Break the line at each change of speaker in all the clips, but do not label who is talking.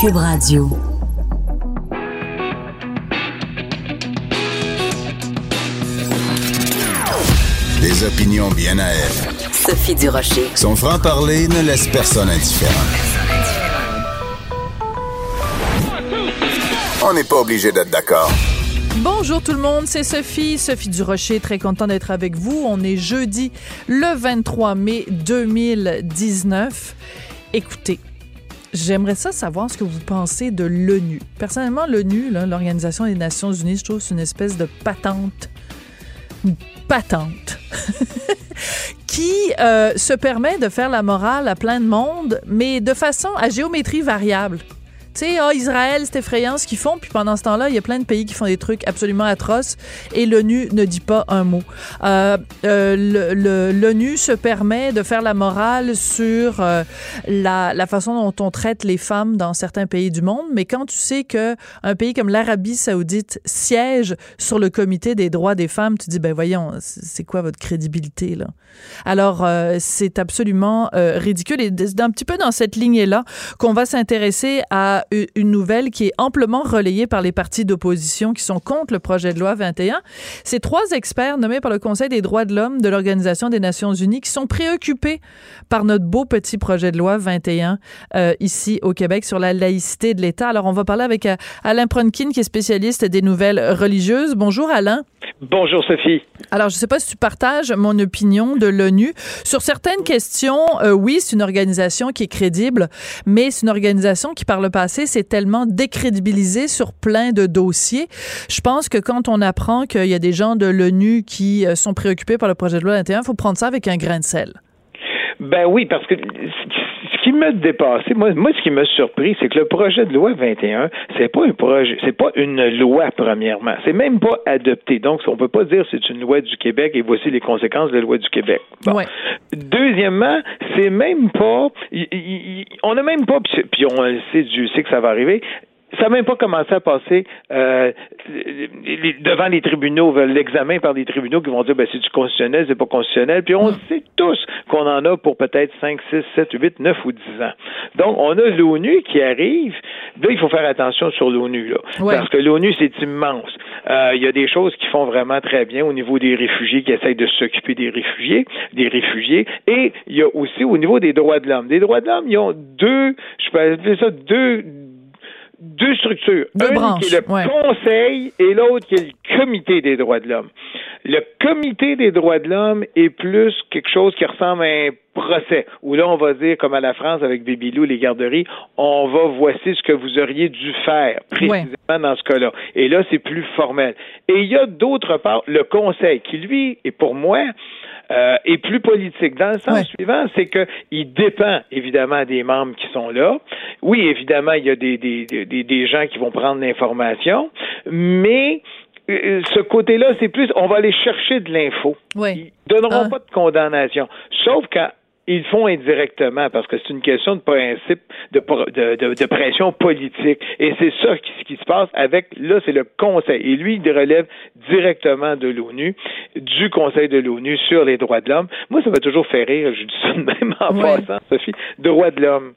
Cube Radio.
Des opinions bien à elle.
Sophie Durocher.
Son franc-parler ne laisse personne indifférent. On n'est pas obligé d'être d'accord.
Bonjour tout le monde, c'est Sophie, Sophie Durocher, très content d'être avec vous. On est jeudi le 23 mai 2019. Écoutez, J'aimerais ça savoir ce que vous pensez de l'ONU. Personnellement, l'ONU, l'Organisation des Nations Unies, je trouve c'est une espèce de patente. Patente. qui euh, se permet de faire la morale à plein de monde, mais de façon à géométrie variable. Tu sais, ah, Israël, c'est effrayant ce qu'ils font, puis pendant ce temps-là, il y a plein de pays qui font des trucs absolument atroces et l'ONU ne dit pas un mot. Euh, euh, L'ONU se permet de faire la morale sur euh, la, façon dont on traite les femmes dans certains pays du monde, mais quand tu sais que un pays comme l'Arabie saoudite siège sur le comité des droits des femmes, tu dis, ben voyons, c'est quoi votre crédibilité, là? Alors, c'est absolument ridicule et c'est un petit peu dans cette lignée-là qu'on va s'intéresser à une nouvelle qui est amplement relayée par les partis d'opposition qui sont contre le projet de loi 21. C'est trois experts nommés par le Conseil des droits de l'homme de l'Organisation des Nations Unies qui sont préoccupés par notre beau petit projet de loi 21 euh, ici au Québec sur la laïcité de l'État. Alors, on va parler avec euh, Alain Pronkin, qui est spécialiste des nouvelles religieuses. Bonjour, Alain.
Bonjour, Sophie.
Alors, je ne sais pas si tu partages mon opinion de l'ONU. Sur certaines questions, euh, oui, c'est une organisation qui est crédible, mais c'est une organisation qui, par le passé, c'est tellement décrédibilisé sur plein de dossiers. Je pense que quand on apprend qu'il y a des gens de l'ONU qui euh, sont préoccupés par le projet de loi 21, il faut prendre ça avec un grain de sel.
Ben oui, parce que m'a dépassé, moi, moi, ce qui m'a surpris, c'est que le projet de loi 21, c'est pas un projet, c'est pas une loi, premièrement. C'est même pas adopté. Donc, on peut pas dire c'est une loi du Québec et voici les conséquences de la loi du Québec. Deuxièmement, c'est même pas, on n'a même pas, puis on sait, Dieu sait que ça va arriver, ça n'a même pas commencé à passer euh, devant les tribunaux, l'examen par les tribunaux qui vont dire ben, c'est du constitutionnel, c'est pas constitutionnel. Puis on sait tous qu'on en a pour peut-être 5, 6, 7, 8, 9 ou 10 ans. Donc, on a l'ONU qui arrive. Là, il faut faire attention sur l'ONU, là. Parce que l'ONU, c'est immense. Euh, il y a des choses qui font vraiment très bien au niveau des réfugiés qui essayent de s'occuper des réfugiés, des réfugiés. Et il y a aussi au niveau des droits de l'homme. Des droits de l'homme, ils ont deux, je peux appeler ça deux, deux structures.
Deux
Une qui est le Conseil et l'autre qui est le Comité des droits de l'homme. Le Comité des droits de l'homme est plus quelque chose qui ressemble à un procès, où là, on va dire, comme à la France avec Babylou, les garderies, on va voici ce que vous auriez dû faire, précisément dans ce cas-là. Et là, c'est plus formel. Et il y a d'autre part le Conseil, qui, lui, est pour moi, euh, est plus politique. Dans le sens suivant, c'est que il dépend évidemment des membres qui sont là. Oui, évidemment, il y a des, des, des, des gens qui vont prendre l'information, mais ce côté-là, c'est plus, on va aller chercher de l'info.
Oui.
Ils donneront
Ah.
pas de condamnation. Sauf quand ils le font indirectement parce que c'est une question de principe de, de, de, de pression politique. Et c'est ça qui, ce qui se passe avec, là, c'est le Conseil. Et lui, il relève directement de l'ONU, du Conseil de l'ONU sur les droits de l'homme. Moi, ça m'a toujours fait rire, je dis ça de même en
Ouais.
passant, Sophie, droits de l'homme.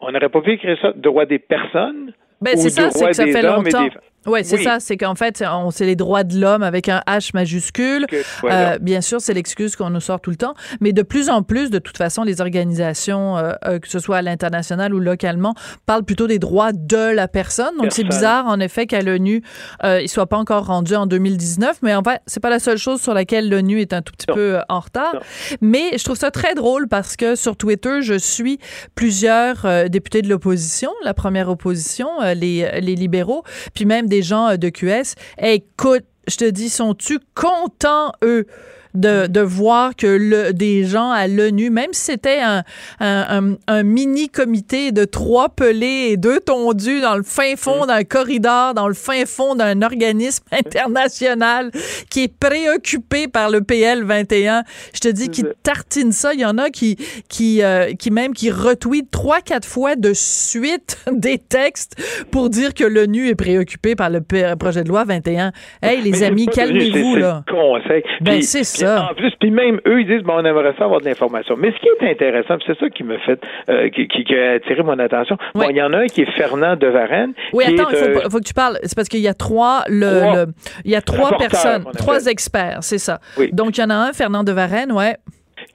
On n'aurait pas pu écrire ça, droits des personnes.
Ben, c'est ça, c'est que ça fait longtemps.
des femmes.
Ouais, c'est
Oui.
ça, c'est qu'en fait, on c'est les droits de l'homme avec un H majuscule.
Que- voilà.
Euh, bien sûr, c'est l'excuse qu'on nous sort tout le temps, mais de plus en plus, de toute façon, les organisations, euh, euh, que ce soit à l'international ou localement, parlent plutôt des droits de la personne. Donc, c'est bizarre, en effet, qu'à l'ONU, il soit pas encore rendu en 2019, mais en fait, c'est pas la seule chose sur laquelle l'ONU est un tout petit
Non.
peu en retard.
Non.
Mais je trouve ça très drôle parce que sur Twitter, je suis plusieurs députés de l'opposition, la première opposition, les, les libéraux, puis même des gens euh, de QS. Écoute, je te dis, sont-tu contents, eux? De, de voir que le, des gens à l'ONU, même si c'était un, un, un, un mini comité de trois pelés et deux tondus dans le fin fond d'un corridor, dans le fin fond d'un organisme international qui est préoccupé par le PL 21, je te dis qu'ils tartinent ça. Il y en a qui, qui, euh, qui même qui retweetent trois, quatre fois de suite des textes pour dire que l'ONU est préoccupée par le projet de loi 21. Hey, les
Mais
amis, calmez-vous, là.
Conseil.
Ben, c'est
puis
ça.
En plus, puis même eux, ils disent, bon, on aimerait ça avoir de l'information. Mais ce qui est intéressant, puis c'est ça qui me fait, euh, qui, qui- qui a attiré mon attention.
Oui.
il y en a un qui est Fernand de Varenne.
Oui, attends, il faut,
euh,
faut que tu parles. C'est parce qu'il y a trois, le,
Trois.
le- il y a trois personnes, trois experts, c'est ça.
Oui.
Donc, il y en a un, Fernand de Varenne, ouais.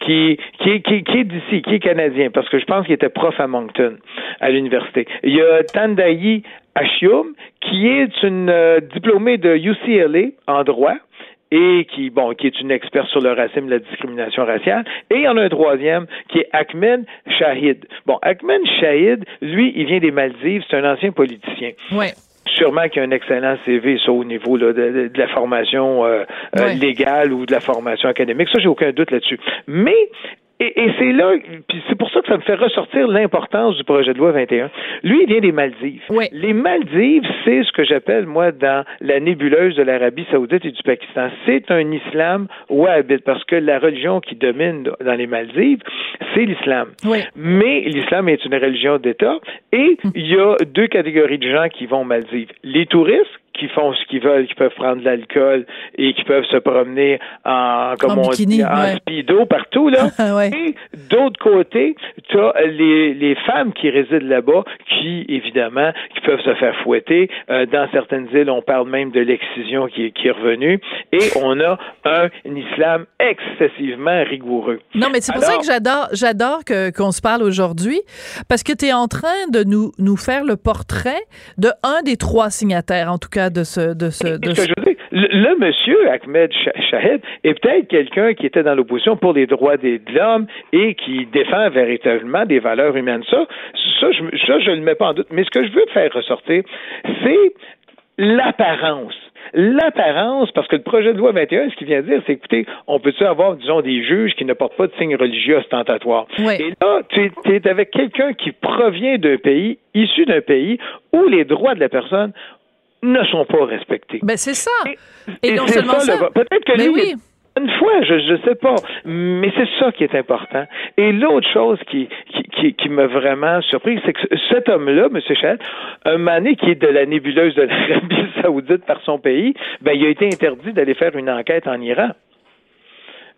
qui, qui, est- qui, qui est d'ici, qui est canadien, parce que je pense qu'il était prof à Moncton, à l'université. Il y a Tandayi Ashium, qui est une euh, diplômée de UCLA en droit et qui, bon, qui est une experte sur le racisme et la discrimination raciale. Et il y en a un troisième qui est Ahmed Shahid. Bon, Ahmed Shahid, lui, il vient des Maldives, c'est un ancien politicien
Ouais.
sûrement qu'il y a un excellent CV ça, au niveau là, de, la formation euh, euh, légale ou de la formation académique. Ça, j'ai aucun doute là-dessus. Mais et, et c'est là, puis c'est pour ça que ça me fait ressortir l'importance du projet de loi 21. Lui, il vient des Maldives.
Oui.
Les Maldives, c'est ce que j'appelle, moi, dans la nébuleuse de l'Arabie saoudite et du Pakistan. C'est un islam wahhabite, parce que la religion qui domine dans les Maldives, c'est l'islam.
Oui.
Mais l'islam est une religion d'État et il y a deux catégories de gens qui vont aux Maldives. Les touristes qui font ce qu'ils veulent, qui peuvent prendre de l'alcool et qui peuvent se promener en, comme
En
on
bikini,
dit, en
ouais.
speedo partout, là.
Ouais.
Et d'autre côté, tu as les, les femmes qui résident là-bas qui, évidemment, qui peuvent se faire fouetter. Euh, dans certaines îles, on parle même de l'excision qui, est- qui est revenue. Et on a un islam excessivement rigoureux.
Non, mais c'est pour ça que j'adore, j'adore que, qu'on se parle aujourd'hui, parce que tu es en train de nous, nous faire le portrait de un des trois signataires, en tout cas, de ce, de ce, de
ce le, le monsieur Ahmed Shah- Shahed est peut-être quelqu'un qui était dans l'opposition pour les droits des, de l'homme et qui défend véritablement des valeurs humaines. Ça, ça, je, ça, je le mets pas en doute. Mais ce que je veux faire ressortir, c'est l'apparence. L'apparence, parce que le projet de loi 21, ce qu'il vient dire, c'est écoutez, on peut-tu avoir, disons, des juges qui ne portent pas de signes religieux ostentatoires?
Oui.
Et là, tu es avec quelqu'un qui provient d'un pays, issu d'un pays où les droits de la personne ne sont pas respectés.
Ben, c'est ça. Et,
Et
non seulement ça.
Peut-être que
Mais
lui,
oui.
une fois, je ne sais pas, mais c'est ça qui est important. Et l'autre chose qui, qui, qui, qui m'a vraiment surpris, c'est que cet homme-là, M. Chad, un mané qui est de la nébuleuse de l'Arabie saoudite par son pays, ben, il a été interdit d'aller faire une enquête en Iran.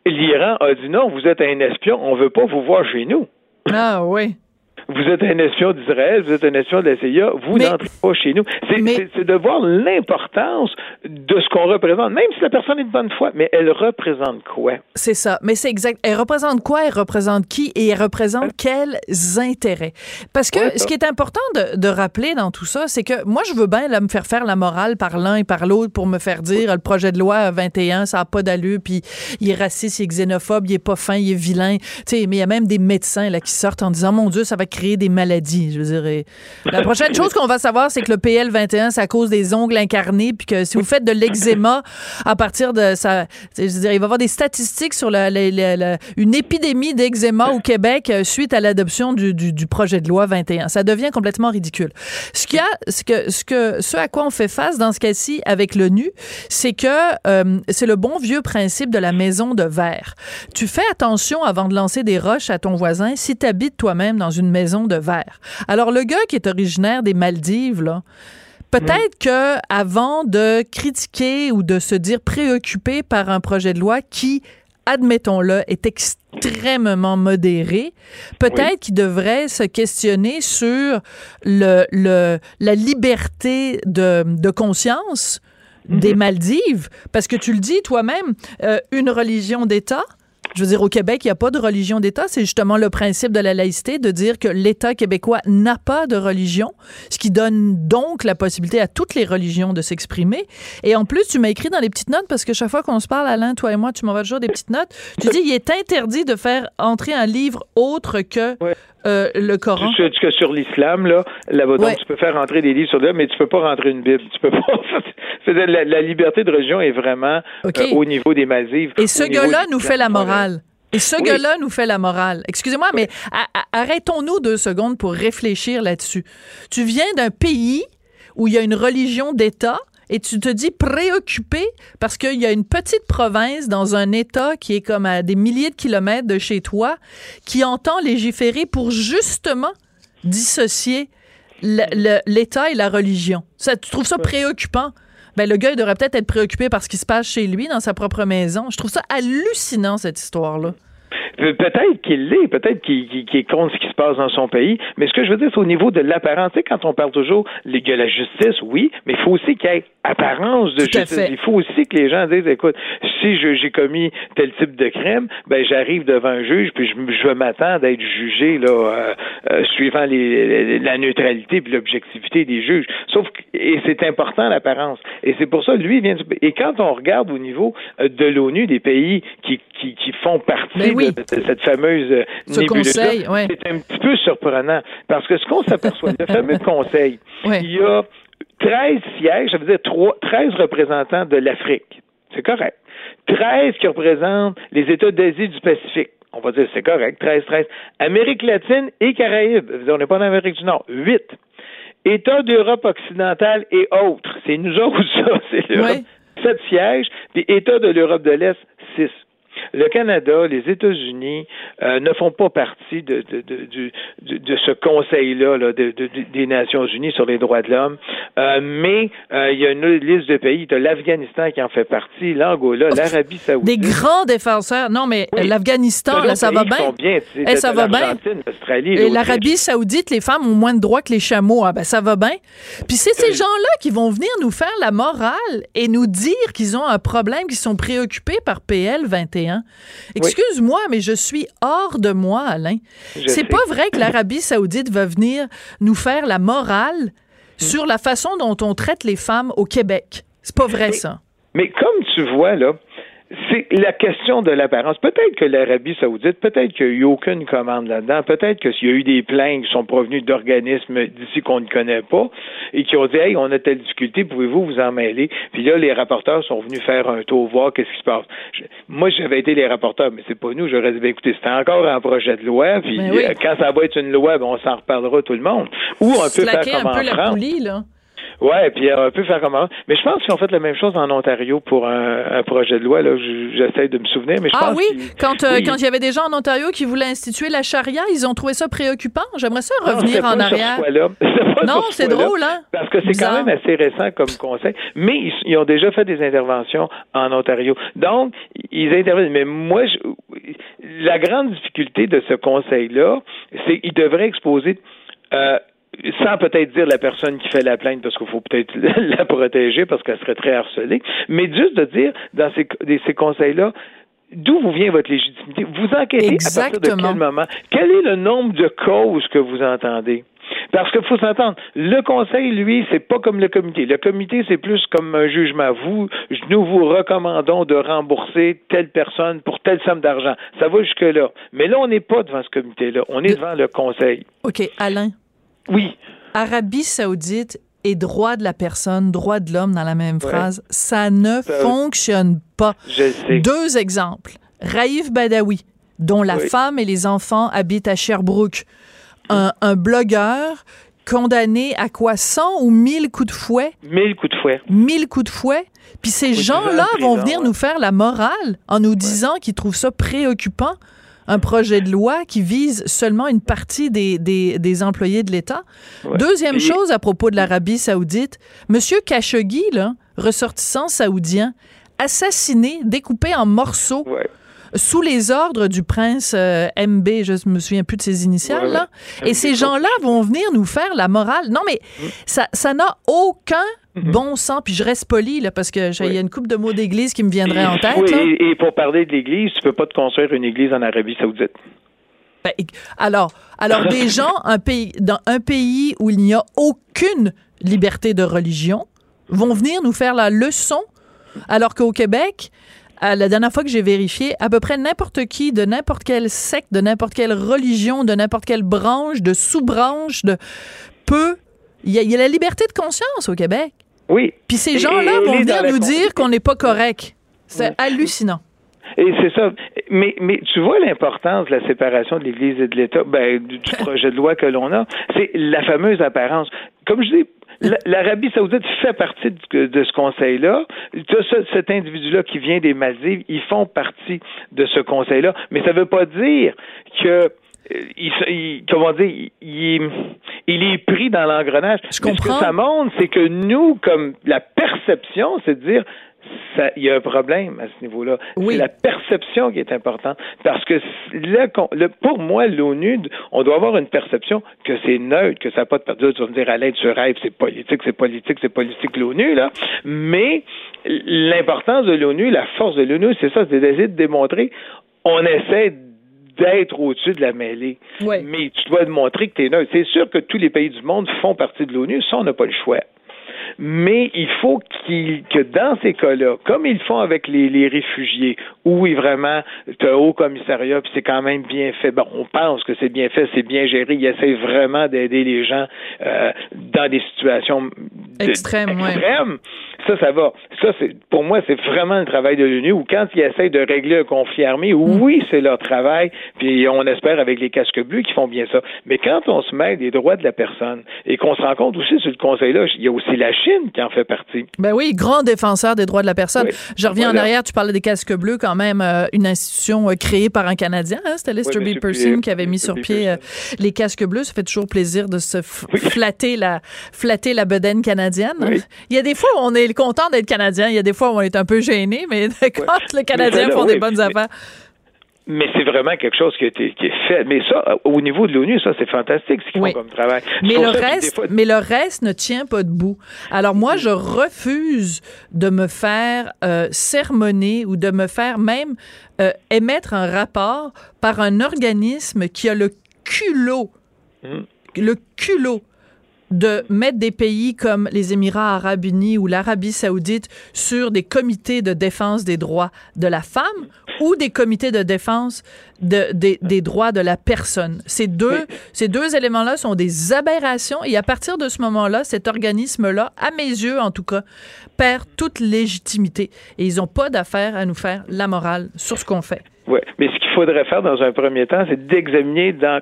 L'Iran a dit non, vous êtes un espion, on veut pas vous voir chez nous.
Ah, oui.
Vous êtes un espion d'Israël, vous êtes un espion de la CIA, vous n'entrez pas chez nous. C'est de voir l'importance de ce qu'on représente, même si la personne est de bonne foi, mais elle représente quoi?
C'est ça. Mais c'est exact. Elle représente quoi? Elle représente qui? Et elle représente quels intérêts? Parce que
Ouais,
ce qui est important de, de rappeler dans tout ça, c'est que moi, je veux bien là, me faire faire la morale par l'un et par l'autre pour me faire dire le projet de loi 21, ça n'a pas d'allure, puis il est raciste, il est xénophobe, il est pas fin, il est vilain. Mais il y a même des médecins là, qui sortent en disant, mon Dieu, ça va créer des maladies. Je veux dire, la prochaine chose qu'on va savoir, c'est que le PL 21, ça cause des ongles incarnés, puis que si vous faites de l'eczéma à partir de ça, je veux dire, il va y avoir des statistiques sur la, une épidémie d'eczéma au Québec euh, suite à l'adoption du projet de loi 21. Ça devient complètement ridicule. Ce qu'il y a, ce que, ce que, ce à quoi on fait face dans ce cas-ci avec l'ONU, c'est que euh, c'est le bon vieux principe de la maison de verre. Tu fais attention avant de lancer des roches à ton voisin si tu habites toi-même dans une maison de verre. Alors le gars qui est originaire des Maldives là, Peut-être que avant de critiquer ou de se dire préoccupé par un projet de loi qui, admettons-le, est extrêmement modéré, peut-être qu'il devrait se questionner sur le, le, la liberté de, de conscience des Maldives, parce que tu le dis toi-même, euh, une religion d'État, je veux dire, au Québec, il n'y a pas de religion d'État. C'est justement le principe de la laïcité, de dire que l'État québécois n'a pas de religion, ce qui donne donc la possibilité à toutes les religions de s'exprimer. Et en plus, tu m'as écrit dans les petites notes, parce que chaque fois qu'on se parle, Alain, toi et moi, tu m'envoies toujours des petites notes. Tu dis, il est interdit de faire entrer un livre autre que
Ouais.
Euh, le Coran.
Sur, que sur l'islam, là, là-bas, donc tu peux faire rentrer des livres sur là, mais tu peux pas rentrer une Bible. Tu peux pas. C'est-à-dire, la, la liberté de religion est vraiment euh, au niveau des Maldives.
Et ce gars-là nous fait la
l'islam.
morale. Et ce
Oui.
gars-là nous fait la morale. Excusez-moi, mais arrêtons-nous deux secondes pour réfléchir là-dessus. Tu viens d'un pays où il y a une religion d'État et tu te dis préoccupé parce qu'il y a une petite province dans un État qui est comme à des milliers de kilomètres de chez toi qui entend légiférer pour justement dissocier l'État et la religion. Ça, tu trouves ça préoccupant? Ben, le gars, il devrait peut-être être préoccupé par ce qui se passe chez lui, dans sa propre maison. Je trouve ça hallucinant, cette histoire-là.
Pe- Peut-être qu'il l'est, peut-être qu'il qu'il- qu'il est contre ce qui se passe dans son pays, mais ce que je veux dire, c'est au niveau de l'apparence. Tu sais, quand on parle toujours a la justice, oui, mais il faut aussi qu'il y ait apparence de justice.
fait.
Il faut aussi que les gens disent, écoute, si j'ai commis tel type de crime, ben j'arrive devant un juge, puis je, je m'attends d'être jugé là, euh, euh, suivant les, la neutralité puis l'objectivité des juges. Sauf que, et c'est important l'apparence. Et c'est pour ça, lui, il vient du- Et quand on regarde au niveau euh, de l'ONU, des pays qui, qui, qui font partie
Ben oui.
de, de cette fameuse euh,
Ce
nébuleuse-là,
conseil, ouais.
c'est un petit peu surprenant. Parce que ce qu'on s'aperçoit, le fameux conseil,
Ouais.
il y a 13 sièges, ça veut dire trois- 13 représentants de l'Afrique. C'est correct. 13 qui représentent les États d'Asie du Pacifique. On va dire c'est correct, 13, 13. Amérique latine et Caraïbes. On n'est pas en Amérique du Nord. 8. États d'Europe occidentale et autres. C'est nous autres, ça. C'est l'Europe.
Ouais.
7 sièges. Puis États de l'Europe de l'Est, 6. Le Canada, les États-Unis euh, ne font pas partie de, de, de, du- de, de ce conseil-là là, de, de- de- des Nations Unies sur les droits de l'homme. Euh, mais euh, il y a une liste de pays. Tu l'Afghanistan qui en fait partie, l'Angola, l'Arabie
Des
Saoudite.
grands défenseurs. Non, mais
Oui.
l'Afghanistan, là, ça va
pays qui
bien? Eh, ça va bien? Et l'Arabie Saoudite, les femmes ont moins de droits que les chameaux. Ah ben ça va bien. Puis c'est ces gens-là qui vont venir nous faire la morale et nous dire qu'ils ont un problème, qu'ils sont préoccupés par PL 21. Excuse-moi, mais je suis hors de moi, Alain. C'est pas vrai que l'Arabie Saoudite va venir nous faire la morale sur la façon dont on traite les femmes au Québec. C'est pas vrai ça.
Mais comme tu vois, là, c'est la question de l'apparence. Peut-être que l'Arabie Saoudite, peut-être qu'il n'y a eu aucune commande là-dedans, peut-être qu'il y a eu des plaintes qui sont provenues d'organismes d'ici qu'on ne connaît pas et qui ont dit Hey, on a telle difficulté, pouvez-vous vous en mêler? Puis là, les rapporteurs sont venus faire un tour, voir qu'est-ce qui se passe. Je- moi, j'avais été les rapporteurs, mais c'est pas nous. J'aurais dit ben, écoutez, c'était encore un projet de loi, puis
Ben oui.
euh, quand ça va être une loi, ben, on s'en reparlera tout le monde. Ou on peut faire comme
un peu
en
la
France.
poulie, là.
Ouais, puis euh, on peut faire comment? Mais je pense qu'ils ont fait la même chose en Ontario pour un, un projet de loi. Là, Je- j'essaie de me souvenir, mais je
Ah
pense
oui, quand euh,
oui.
quand il y avait des gens en Ontario qui voulaient instituer la charia, ils ont trouvé ça préoccupant. J'aimerais ça
Non,
revenir en arrière.
ce. C'est
Non,
ce
c'est drôle, hein?
Parce que c'est quand même assez récent comme conseil. Mais ils, ils ont déjà fait des interventions en Ontario. Donc, ils interviennent. Mais moi, je- la grande difficulté de ce conseil-là, c'est qu'il devrait exposer. euh, sans peut-être dire la personne qui fait la plainte, parce qu'il faut peut-être la protéger parce qu'elle serait très harcelée, mais juste de dire dans ces, conseils-là, d'où vous vient votre légitimité? Vous enquêtez à partir de quel moment? Quel est le nombre de causes que vous entendez? Parce qu'il faut s'entendre, le conseil, lui, c'est pas comme le comité. Le comité, c'est plus comme un jugement. Vous, nous vous recommandons de rembourser telle personne pour telle somme d'argent. Ça va jusque-là. Mais là, on n'est pas devant ce comité-là. On est devant le conseil.
OK, Alain.
Oui.
Arabie Saoudite et droit de la personne, droit de l'homme dans la même phrase, ça ne
Ça-
fonctionne pas.
Je sais.
Deux exemples. Raïf Badawi, dont la
Oui.
femme et les enfants habitent à Sherbrooke. Un, un blogueur condamné à quoi? 100 ou 1000 coups de fouet?
Mille coups de fouet.
1000 coups de fouet. Puis ces gens-là vont venir
ouais.
nous faire la morale en nous disant qu'ils trouvent ça préoccupant, un projet de loi qui vise seulement une partie des, des, des employés de l'État.
Ouais.
Deuxième
Et-
chose à propos de l'Arabie saoudite, Monsieur Khashoggi, là, ressortissant saoudien, assassiné, découpé en morceaux
Ouais.
sous les ordres du prince euh, MB, je me souviens plus de ses initiales,
Ouais,
là.
ouais.
Et ces gens-là vont venir nous faire la morale. Non, mais ça ça n'a aucun bon sens. Puis je reste poli, là, parce que j'ai- il y a une coupe de mots d'église qui me viendrait en tête.
Oui,
là.
et, et pour parler de l'Église, tu peux pas te construire une Église en Arabie Saoudite.
Ben, alors, alors des gens, un pays, dans un pays où il n'y a aucune liberté de religion, vont venir nous faire la leçon, alors qu'au Québec, à la dernière fois que j'ai vérifié, à peu près n'importe qui, de n'importe quel secte, de n'importe quelle religion, de n'importe quelle branche, de sous-branche, de peut. Il y, a, il y a la liberté de conscience au Québec.
Oui.
Puis ces gens-là vont venir nous dire qu'on n'est pas correct. C'est hallucinant.
Et c'est ça. Mais, mais tu vois l'importance de la séparation de l'Église et de l'État, ben, du, du projet de loi que l'on a. C'est la fameuse apparence. Comme je dis, la- l'Arabie saoudite fait partie de, ce conseil-là. Tu as ce- cet individu-là qui vient des Maldives, ils font partie de ce conseil-là. Mais ça ne veut pas dire que il, il- comment dire, il, est pris dans l'engrenage. Ce que ça montre, c'est que nous, comme la perception, c'est de dire il y a un problème à ce niveau-là.
Oui.
C'est la perception qui est importante. Parce que le, pour moi, l'ONU, on doit avoir une perception que c'est neutre, que ça n'a pas de perdure. Tu vas me dire, Alain, tu rêves, c'est politique, c'est politique, c'est politique, l'ONU, là. Mais l'importance de l'ONU, la force de l'ONU, c'est ça, c'est d'essayer de démontrer, on essaie d'être au-dessus de la mêlée. Mais tu dois montrer que tu es neutre. C'est sûr que tous les pays du monde font partie de l'ONU, ça, on n'a pas le choix. Mais il faut qu'il, que dans ces cas-là, comme ils font avec les, les réfugiés, où oui, vraiment, tu as un haut commissariat, puis c'est quand même bien fait. Bon, on pense que c'est bien fait, c'est bien géré. Ils essaient vraiment d'aider les gens euh, dans des situations de-
Extrêmes, ouais.
extrêmes. Ça, ça va. Ça, c'est pour moi, c'est vraiment le travail de l'ONU. Ou quand ils essayent de régler un conflit armé,
Mm.
oui, c'est leur travail. Puis on espère avec les casques bleus qu'ils font bien ça. Mais quand on se mêle des droits de la personne et qu'on se rend compte aussi sur le conseil-là, il y a aussi la Chine qui en fait partie.
Ben oui, grand défenseur des droits de la personne.
Oui.
Je reviens en arrière, tu parlais des casques bleus, quand même, euh, une institution euh, créée par un Canadien, hein, c'était Lester
Oui,
B.
Monsieur
Pershing
P-
qui avait mis sur pied euh, les casques bleus. Ça fait toujours plaisir de se flatter la flatter la bedaine canadienne. Il y a des fois où on est content d'être Canadien, il y a des fois où on est un peu gêné, mais quand les Canadiens
celle-là,
font des bonnes affaires.
Mais c'est vraiment quelque chose qui, a été, qui est fait. Mais ça, au niveau de l'ONU, ça, c'est fantastique ce qu'ils
Oui.
font comme travail.
Mais le, reste,
fois-
mais le reste ne tient pas debout. Alors moi, je refuse de me faire euh, sermonner ou de me faire même euh, émettre un rapport par un organisme qui a le culot,
Mhm.
le culot de mettre des pays comme les Émirats arabes unis ou l'Arabie saoudite sur des comités de défense des droits de la femme ou des comités de défense de- des- des droits de la personne. Ces deux, ces deux éléments-là sont des aberrations et à partir de ce moment-là, cet organisme-là, à mes yeux en tout cas, perd toute légitimité et ils n'ont pas d'affaire à nous faire la morale sur ce qu'on fait.
Ouais. Mais ce qu'il faudrait faire dans un premier temps, c'est d'examiner dans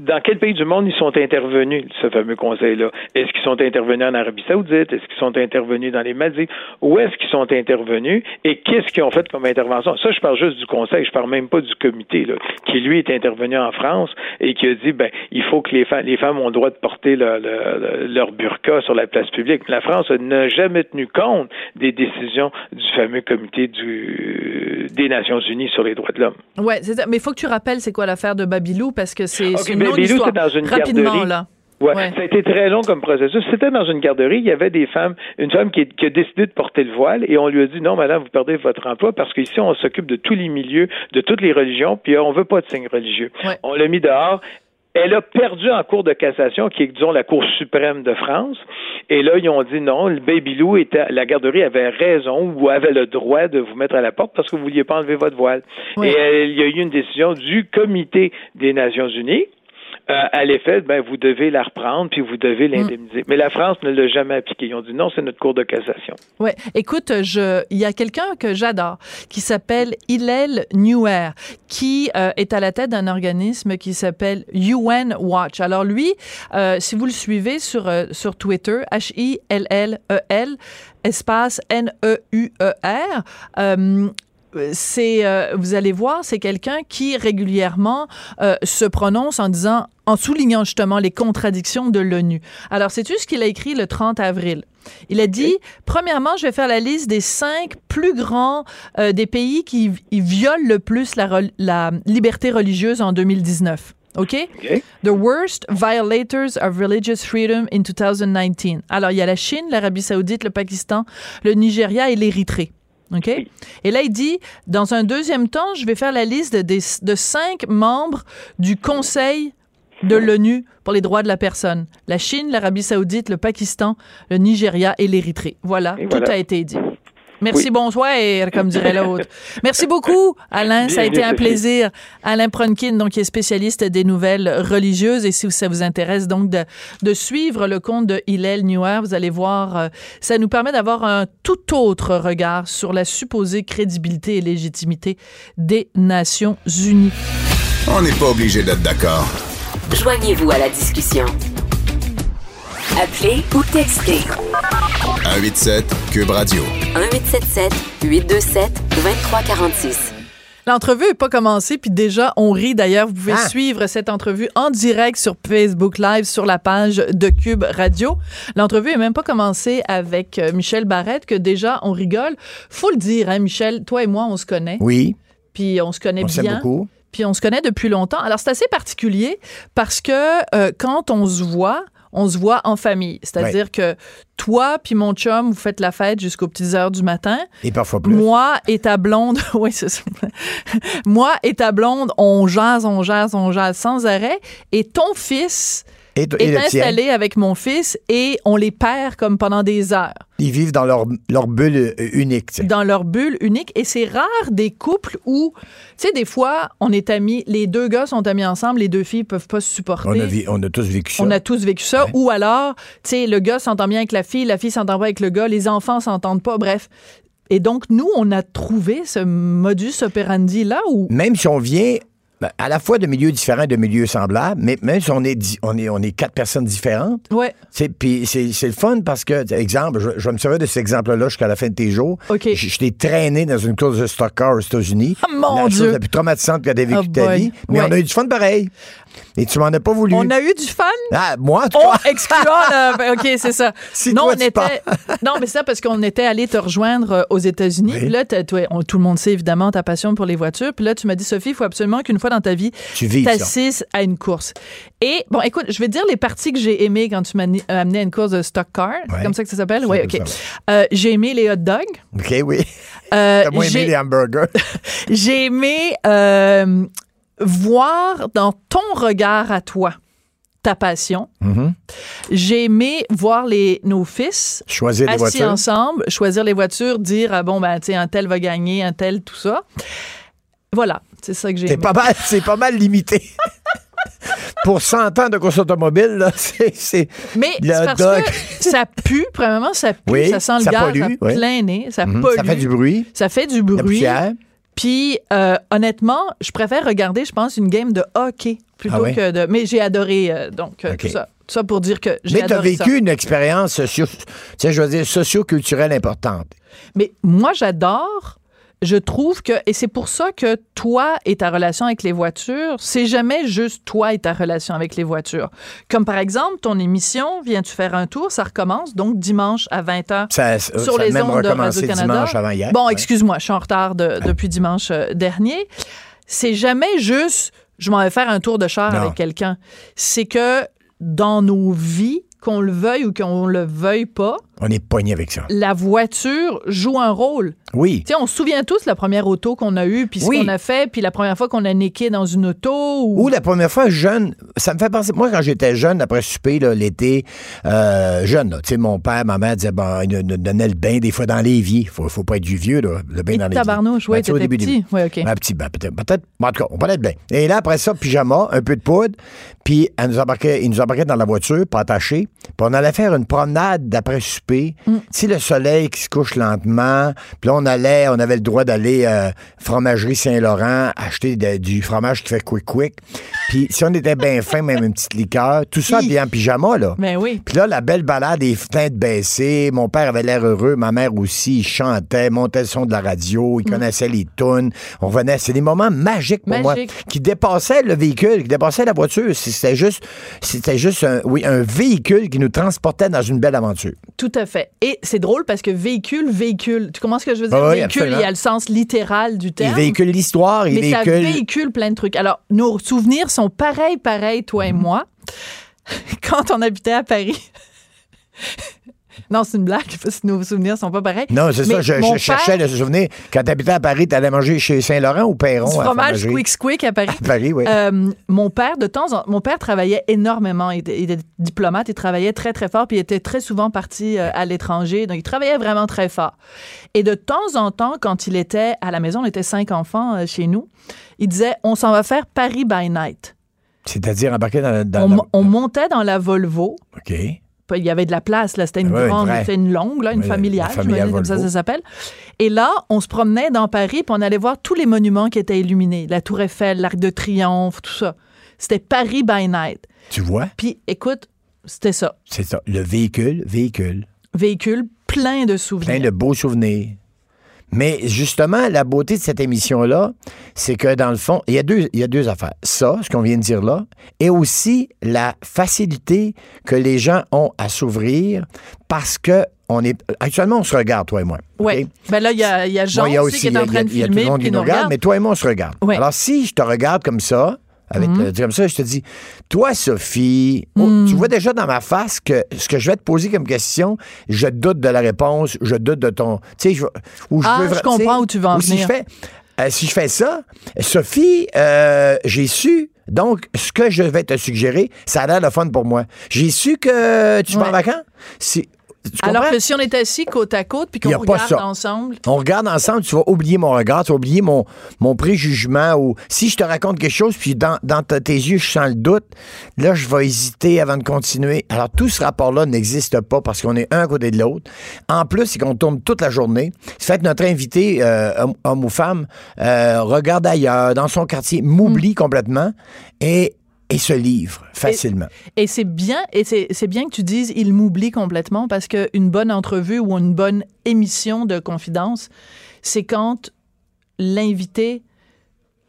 dans quel pays du monde ils sont intervenus, ce fameux conseil-là? Est-ce qu'ils sont intervenus en Arabie Saoudite? Est-ce qu'ils sont intervenus dans les Maldives? Où est-ce qu'ils sont intervenus? Et qu'est-ce qu'ils ont fait comme intervention? Ça, je parle juste du conseil, je parle même pas du comité, là, qui lui est intervenu en France et qui a dit, ben, il faut que les femmes, les femmes ont le droit de porter le- le- le- leur burqa sur la place publique. La France n'a jamais tenu compte des décisions du fameux comité du, des Nations Unies sur les droits de l'homme.
Ouais, c'est ça. Mais il faut que tu rappelles c'est quoi l'affaire de Babylou parce que c'est une longue
Babylou,
histoire.
dans une
Rapidement,
garderie.
là.
Ouais.
Ouais.
Ça a été très long comme processus. C'était dans une garderie, il y avait des femmes, une femme qui, qui a décidé de porter le voile et on lui a dit non, madame, vous perdez votre emploi parce qu'ici, on s'occupe de tous les milieux, de toutes les religions, puis on veut pas de signe religieux.
Ouais.
On l'a mis dehors. Elle a perdu en cour de cassation, qui est, disons, la Cour suprême de France. Et là, ils ont dit non, le Baby Lou était, la garderie avait raison ou avait le droit de vous mettre à la porte parce que vous vouliez pas enlever votre voile.
Oui.
Et il y a eu une décision du Comité des Nations Unies à l'effet, ben, vous devez la reprendre puis vous devez
Mm.
l'indemniser. Mais la France ne l'a jamais appliqué. Ils ont dit non, c'est notre cour de cassation.
Ouais, écoute, je, il y a quelqu'un que j'adore qui s'appelle Hillel Newer, qui euh, est à la tête d'un organisme qui s'appelle UN Watch. Alors lui, euh, si vous le suivez sur euh, sur Twitter, H I L L E espace N E euh, c'est euh, vous allez voir c'est quelqu'un qui régulièrement euh, se prononce en disant en soulignant justement les contradictions de l'ONU. Alors sais-tu ce qu'il a écrit le 30 avril? Il a dit premièrement je vais faire la liste des cinq plus grands euh, des pays qui violent le plus la, la liberté religieuse en 2019. OK?
OK?
The worst violators of religious freedom in 2019. Alors, il y a la Chine, l'Arabie Saoudite, le Pakistan, le Nigeria et l'Érythrée. OK? Et là, il dit, dans un deuxième temps, je vais faire la liste de, de cinq membres du Conseil de l'ONU pour les droits de la personne. La Chine, l'Arabie Saoudite, le Pakistan, le Nigeria et l'Érythrée. Voilà,
Et
tout
voilà.
a été dit. Merci,
Oui.
bonsoir, comme dirait l'autre. Merci beaucoup, Alain. Ça a été un plaisir. Alain Pronkin, donc, qui est spécialiste des nouvelles religieuses. Et si ça vous intéresse, donc, de, de suivre le compte de Hillel Newer, vous allez voir, euh, ça nous permet d'avoir un tout autre regard sur la supposée crédibilité et légitimité des Nations Unies.
On n'est pas obligé d'être d'accord.
Joignez-vous à la discussion. Appelez ou textez
187 Cube Radio.
1877 827 2346.
L'entrevue n'est pas commencée, puis déjà, on rit. D'ailleurs, vous pouvez
Ah.
suivre cette entrevue en direct sur Facebook Live, sur la page de Cube Radio. L'entrevue est même pas commencée avec euh, Michel Barrette, que déjà, on rigole. Faut le dire, hein, Michel, toi et moi, on se connaît,
Oui,
puis on se connaît
on
bien.
beaucoup.
Puis on se connaît depuis longtemps. Alors, c'est assez particulier parce que euh, quand on se voit, on se voit en famille. C'est-à-dire que toi puis mon chum, vous faites la fête jusqu'aux petites heures du matin.
Et parfois plus.
Moi et ta blonde, oui, c'est ça. Moi et ta blonde, on jase, on jase, on jase sans arrêt. Et ton fils
et, et
est installé avec mon fils et on les perd comme pendant des heures
Ils vivent dans leur, leur bulle euh, unique. tu sais.
dans leur bulle unique. Et c'est rare des couples où, tu sais, des fois, on est amis, les deux gars sont amis ensemble, les deux filles peuvent pas se supporter.
On a, vi- on a tous vécu ça.
On a tous vécu ça.
Ouais.
Ou alors, tu sais, le gars s'entend bien avec la fille, la fille s'entend pas avec le gars, les enfants s'entendent pas, bref. Et donc, nous, on a trouvé ce modus operandi-là où
Même si on vient à la fois de milieux différents et de milieux semblables, mais même si on est, on est, on est quatre personnes différentes,
Ouais,
c'est, puis c'est, c'est le fun parce que, exemple, je, je vais me servir de cet exemple-là jusqu'à la fin de tes jours.
OK.
Je, je t'ai traîné dans une course de stock car aux États-Unis.
Ah, mon
la
Dieu.
chose la plus traumatisante que tu vécu
Oh
de ta
boy.
vie. Mais
Ouais.
on a eu du fun pareil. Et tu m'en as pas voulu.
on a eu du fun?
Ah, moi, tout
Oh, excluant ben, OK, c'est ça.
Si
non,
toi,
on
tu
était Non, mais c'est ça parce qu'on était allé te rejoindre euh, aux États-Unis.
Oui.
Là, toi, on- tout le monde sait évidemment ta passion pour les voitures. Puis là, tu m'as dit Sophie, il faut absolument qu'une fois dans ta vie,
Tu
t'assistes à une course. Et bon, écoute, je vais te dire les parties que j'ai aimées quand tu m'as ni- amené à une course de stock car. C'est
Ouais.
comme ça que ça s'appelle? Oui, OK. Euh, j'ai aimé les hot dogs.
OK, oui.
Euh,
moins aimé
j'ai-
les hamburgers.
J'ai aimé euh, voir dans ton regard à toi ta passion.
Mhm.
J'ai aimé voir les, nos fils
Choisir
assis
voitures.
ensemble, choisir les voitures, dire ah bon ben tu sais un tel va gagner, un tel tout ça. Voilà, c'est ça que j'ai
C'est pas mal, c'est pas mal limité. Pour 100 ans de course automobile, c'est,
Mais parce que ça pue, premièrement ça pue,
Oui,
ça sent le
ça
gaz,
pollue,
ça plein nez, ça pollue.
ça fait du bruit,
Ça fait du
la
bruit.
poussière.
Puis euh, honnêtement, je préfère regarder, je pense, une game de hockey plutôt
Ah
que de. Mais j'ai adoré euh, donc euh, tout ça. Tout ça pour dire que j'ai
Mais tu as
ça.
vécu une expérience socio, tu sais, je veux dire, socio-culturelle importante.
Mais moi, j'adore. Je trouve que, et c'est pour ça que toi et ta relation avec les voitures, c'est jamais juste toi et ta relation avec les voitures. Comme par exemple, ton émission, viens-tu faire un tour, ça recommence, donc dimanche à 20h.
Ça,
Sur
ça a
les
même
ondes de Radio-Canada.
dimanche avant hier.
Bon, excuse-moi, je suis en retard de- depuis dimanche euh, dernier. C'est jamais juste, je m'en vais faire un tour de char
Non.
avec quelqu'un. C'est que dans nos vies, qu'on le veuille ou qu'on le veuille pas,
On est pogné avec ça.
la voiture joue un rôle.
Oui.
Tu sais, on se souvient tous la première auto qu'on a eue, puis ce
Oui.
qu'on a fait, puis la première fois qu'on a niqué dans une auto. Ou...
Ou la première fois jeune, ça me fait penser. Moi, quand j'étais jeune, après souper, l'été, euh, jeune, là, tu sais, mon père, ma mère disaient, bon, ils nous donnaient le bain des fois dans l'évier. Faut, faut pas être du vieux, là. Le bain
Et
dans l'évier.
tabarnouche, ouais,
Ben, au début,
petit. Ouais, OK.
Un petit, ben, peut-être, en tout cas, on parlait de bain. Et là, après ça, pyjama, un peu de poudre, puis elle nous embarquait, il nous embarquait dans la voiture, pas attaché, puis on allait faire une promenade d'après souper.
Mm.
Le soleil qui se couche lentement, puis là, on allait, on avait le droit d'aller euh, fromagerie Saint-Laurent, acheter de- du fromage qui fait quick-quick. Puis si on était bien fin, même une petite liqueur, tout ça bien en pyjama, là.
Ben oui.
Puis là, la belle balade, les fenêtres baissées. Mon père avait l'air heureux. Ma mère aussi. Il chantait, montait le son de la radio.
Mm.
Il connaissait les tunes. On venait. C'est des moments magiques pour moi. Qui dépassaient le véhicule, qui dépassaient la voiture. C'était juste, c'était juste un, oui, un véhicule qui nous transportait dans une belle aventure.
Tout à fait. Et c'est drôle parce que véhicule, véhicule, tu comprends ce que je veux dire?
Ah oui,
véhicule,
absolument.
il y a le sens littéral du
Il
terme.
véhicule l'histoire. Il
mais ça
véhicule.
véhicule plein de trucs. Alors, nos souvenirs sont pareils, pareils, toi
Mhm.
et moi. Quand on habitait à Paris, Non, c'est une blague, parce que nos souvenirs sont pas pareils.
Non, c'est ça. Je, je cherchais
père-
le souvenir. Quand t'habitais à Paris, t'allais manger chez Saint-Laurent ou Perron?
Du fromage? Squeak Squeak à Paris.
À Paris, oui.
Euh, mon père, de temps en mon père travaillait énormément. Il était, il était diplomate, il travaillait très, très fort, puis il était très souvent parti euh, à l'étranger. Donc, il travaillait vraiment très fort. Et de temps en temps, quand il était à la maison, on était cinq enfants euh, chez nous, il disait On s'en va faire Paris by night.
C'est-à-dire embarquer dans, dans
On,
la-
on montait dans la Volvo.
OK.
Il y avait de la place, là. C'était une grande, c'était une longue, là, une familiale,
familiale
comme ça, ça s'appelle. Et là, on se promenait dans Paris, puis on allait voir tous les monuments qui étaient illuminés. La Tour Eiffel, l'Arc de Triomphe, tout ça. C'était Paris by night.
Tu vois?
Puis, écoute, c'était ça.
C'est ça. Le véhicule, véhicule.
Véhicule plein de souvenirs.
Plein de beaux souvenirs. Mais justement, la beauté de cette émission-là, c'est que dans le fond, il y, a deux, il y a deux affaires. Ça, ce qu'on vient de dire là, et aussi la facilité que les gens ont à s'ouvrir parce que on est. Actuellement, on se regarde, toi et moi.
Oui.
OK?
Ben là, il y a, il y a Jean
Moi, il y a
aussi, qui est
il y a-
en train de
il y a tout
filmer
le monde qui nous regarde, mais toi et moi, on se regarde.
Ouais.
Alors, si je te regarde comme ça, avec le- comme ça, je te dis, toi, Sophie, oh,
Mhm.
tu vois déjà dans ma face que ce que je vais te poser comme question, je doute de la réponse, je doute de ton. Tu sais, je, ou je
Ah,
veux
je comprends où tu veux en
Si
venir.
je fais, euh, si je fais ça, Sophie, euh, j'ai su. Donc, ce que je vais te suggérer, ça a l'air le fun pour moi. J'ai su que tu vas en vacances? Si,
Alors que si on était assis côte à côte puis qu'on regarde ensemble,
On regarde ensemble, tu vas oublier mon regard, tu vas oublier mon, mon préjugement ou si je te raconte quelque chose, puis dans, dans tes yeux, je sens le doute, là, je vais hésiter avant de continuer. Alors, tout ce rapport-là n'existe pas parce qu'on est un à côté de l'autre. En plus, c'est qu'on tourne toute la journée. C'est fait que notre invité, euh, homme, homme ou femme, euh, regarde ailleurs, dans son quartier, m'oublie complètement et, et se livre facilement.
Et c'est bien, et c'est bien que tu dises il m'oublie complètement parce qu'une bonne entrevue ou une bonne émission de confidence, c'est quand l'invité.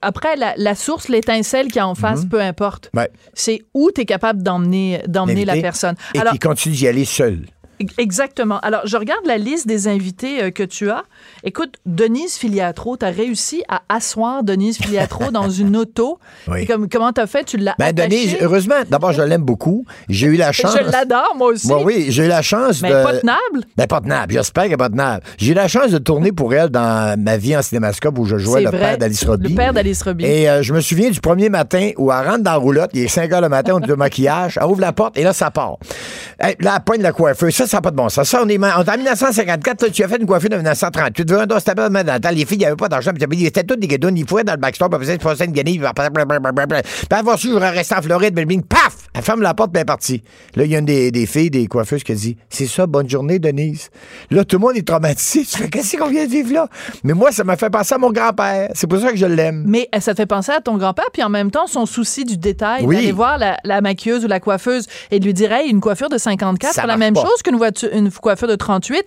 Après, la, la source, l'étincelle qui est en face, peu importe.
Mhm. Ouais.
C'est où tu es capable d'emmener d'emmener la personne.
Et
Alors,
qui continue d'y aller seul.
Exactement. Alors, je regarde la liste des invités euh, que tu as. Écoute, Denise Filiatro, tu as réussi à asseoir Denise Filiatro dans une auto.
Oui.
Et comme, comment tu as fait? Tu l'as
Ben? Denise, heureusement, d'abord, je l'aime beaucoup. J'ai eu la chance.
Je l'adore, moi aussi.
Moi, oui, j'ai eu la chance
Mais
de.
pas tenable?
Ben, pas tenable. J'espère qu'elle est pas tenable. J'ai eu la chance de tourner pour elle dans ma vie en cinémascope où je jouais le
vrai.
père d'Alice Robbie.
Le père d'Alice Robbie.
Et euh, je me souviens du premier matin où elle rentre dans la roulotte, il est 5 heures le matin, on est de maquillage, elle ouvre la porte et là, ça part. Hey, là, elle poigne la coiffeuse. Ça, ça n'a pas de bon sens. Ça, on est, est en 1954, toi, tu as fait une coiffure de 1938. Tu veux un dos, pas dans le temps. Les filles, il n'y avait pas d'argent. Puis ils étaient toutes des guédounes. Ils fourraient dans le backstore, puis ils faisaient une guenille. Puis avoir su, j'aurais resté en Floride, bing, paf! Elle ferme la porte, puis elle est partie. Là, il y a une des, des filles, des coiffeuses qui a dit C'est ça, bonne journée, Denise. Là, tout le monde est traumatisé. Tu fais Qu'est-ce qu'on vient de vivre là? Mais moi, ça m'a fait penser à mon grand-père. C'est pour ça que je l'aime.
Mais euh, ça te fait penser à ton grand-père, puis en même temps, son souci du détail,
Oui.
d'aller voir la, la maquilleuse ou la coiffeuse et de lui dire, hey, une coiffure de 54,
Ça
c'est la même
pas.
chose qu'une voiture- une coiffure de 38.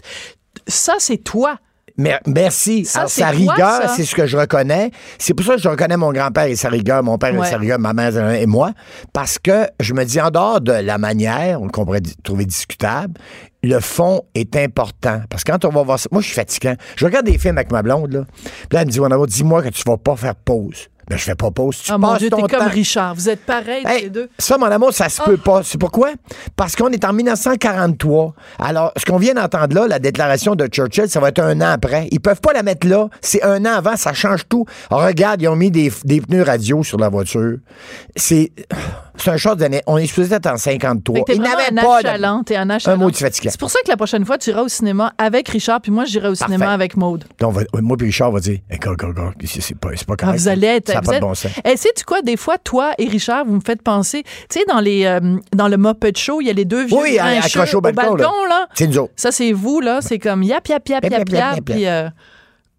Ça, c'est toi.
Mer- merci.
Ça,
Alors,
c'est
sa rigueur, c'est ce que je reconnais. C'est pour ça que je reconnais mon grand-père et sa rigueur, mon père
Ouais.
et sa rigueur, ma mère et moi. Parce que je me dis, en dehors de la manière, on pourrait trouver discutable, le fond est important. Parce que quand on va voir ça, moi, je suis fatiguant. Je regarde des films avec ma blonde, là. Puis là, elle me dit, dis-moi que tu vas pas faire pause. Ben, je fais pas pause. Tu
oh mon Dieu, t'es comme
temps-
Richard. Vous êtes pareils,
Hey,
les deux.
Ça, mon amour, ça se
Ah.
peut pas. C'est pourquoi? Parce qu'on est en 1943. Alors, ce qu'on vient d'entendre là, la déclaration de Churchill, ça va être un an après. Ils peuvent pas la mettre là. C'est un an avant, ça change tout. Alors, regarde, ils ont mis des, des pneus radio sur la voiture. C'est, c'est un chose d'année. On est supposé être en 53.
Fait que t'es
Ils n'avaient pas de-
un
un mot de fatigant.
C'est pour ça que la prochaine fois, tu iras au cinéma avec Richard, puis moi, j'irai au cinéma avec Maude.
Donc, va- moi puis Richard va dire, Eh, go, go, go, c'est pas, pas
Ah,
correct.
vous allez être.
Ça n'a
vous
pas de
êtes-
bon sens.
Eh, sais-tu quoi? Des fois, toi et Richard, vous me faites penser. Tu sais, dans, les, euh, dans le Muppet Show, il y a les deux vieux
Oui, accrochés au balcon, là.
là.
C'est nous autres.
Ça, c'est vous, là. C'est comme yap, yap, yap,
Yap,
yap, Puis, euh,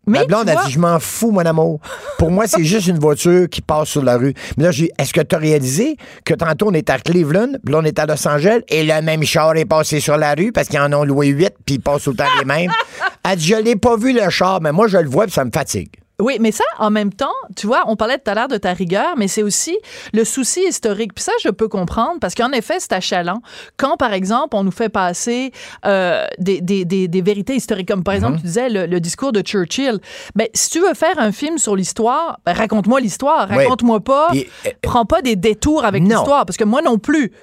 mais
Ma blonde a dit, je m'en fous, mon amour. Pour moi, c'est juste une voiture qui passe sur la rue. Mais là, j'ai est-ce que tu as réalisé que tantôt, on est à Cleveland, puis là, on est à Los Angeles, et le même char est passé sur la rue parce qu'ils en ont loué huit, puis ils passent tout le temps les mêmes? Elle dit, je l'ai pas vu, le char, mais moi, je le vois, puis ça me fatigue.
Oui, mais ça, en même temps, tu vois, on parlait tout à l'heure de ta rigueur, mais c'est aussi le souci historique. Puis ça, je peux comprendre, parce qu'en effet, c'est achalant. Quand, par exemple, on nous fait passer euh, des, des, des, des vérités historiques, comme par
Mhm.
exemple, tu disais le, le discours de Churchill. Ben, si tu veux faire un film sur l'histoire, ben, raconte-moi l'histoire.
Oui.
Raconte-moi pas.
Puis, euh,
prends pas des détours avec l'histoire, parce que moi non plus,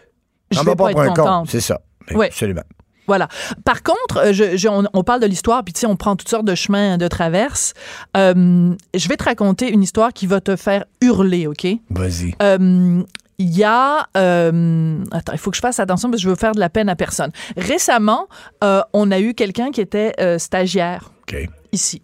je vais
va
pas,
pas
être contente.
c'est ça.
Oui.
Absolument.
Voilà. Par contre, euh, je, je- on, on parle de l'histoire, puis tu sais, on prend toutes sortes de chemins de traverse. Euh, je vais te raconter une histoire qui va te faire hurler, OK?
Vas-y.
Euh, il y a... euh, attends, il faut que je fasse attention parce que je veux faire de la peine à personne. Récemment, on a eu quelqu'un qui était stagiaire
OK.
Ici.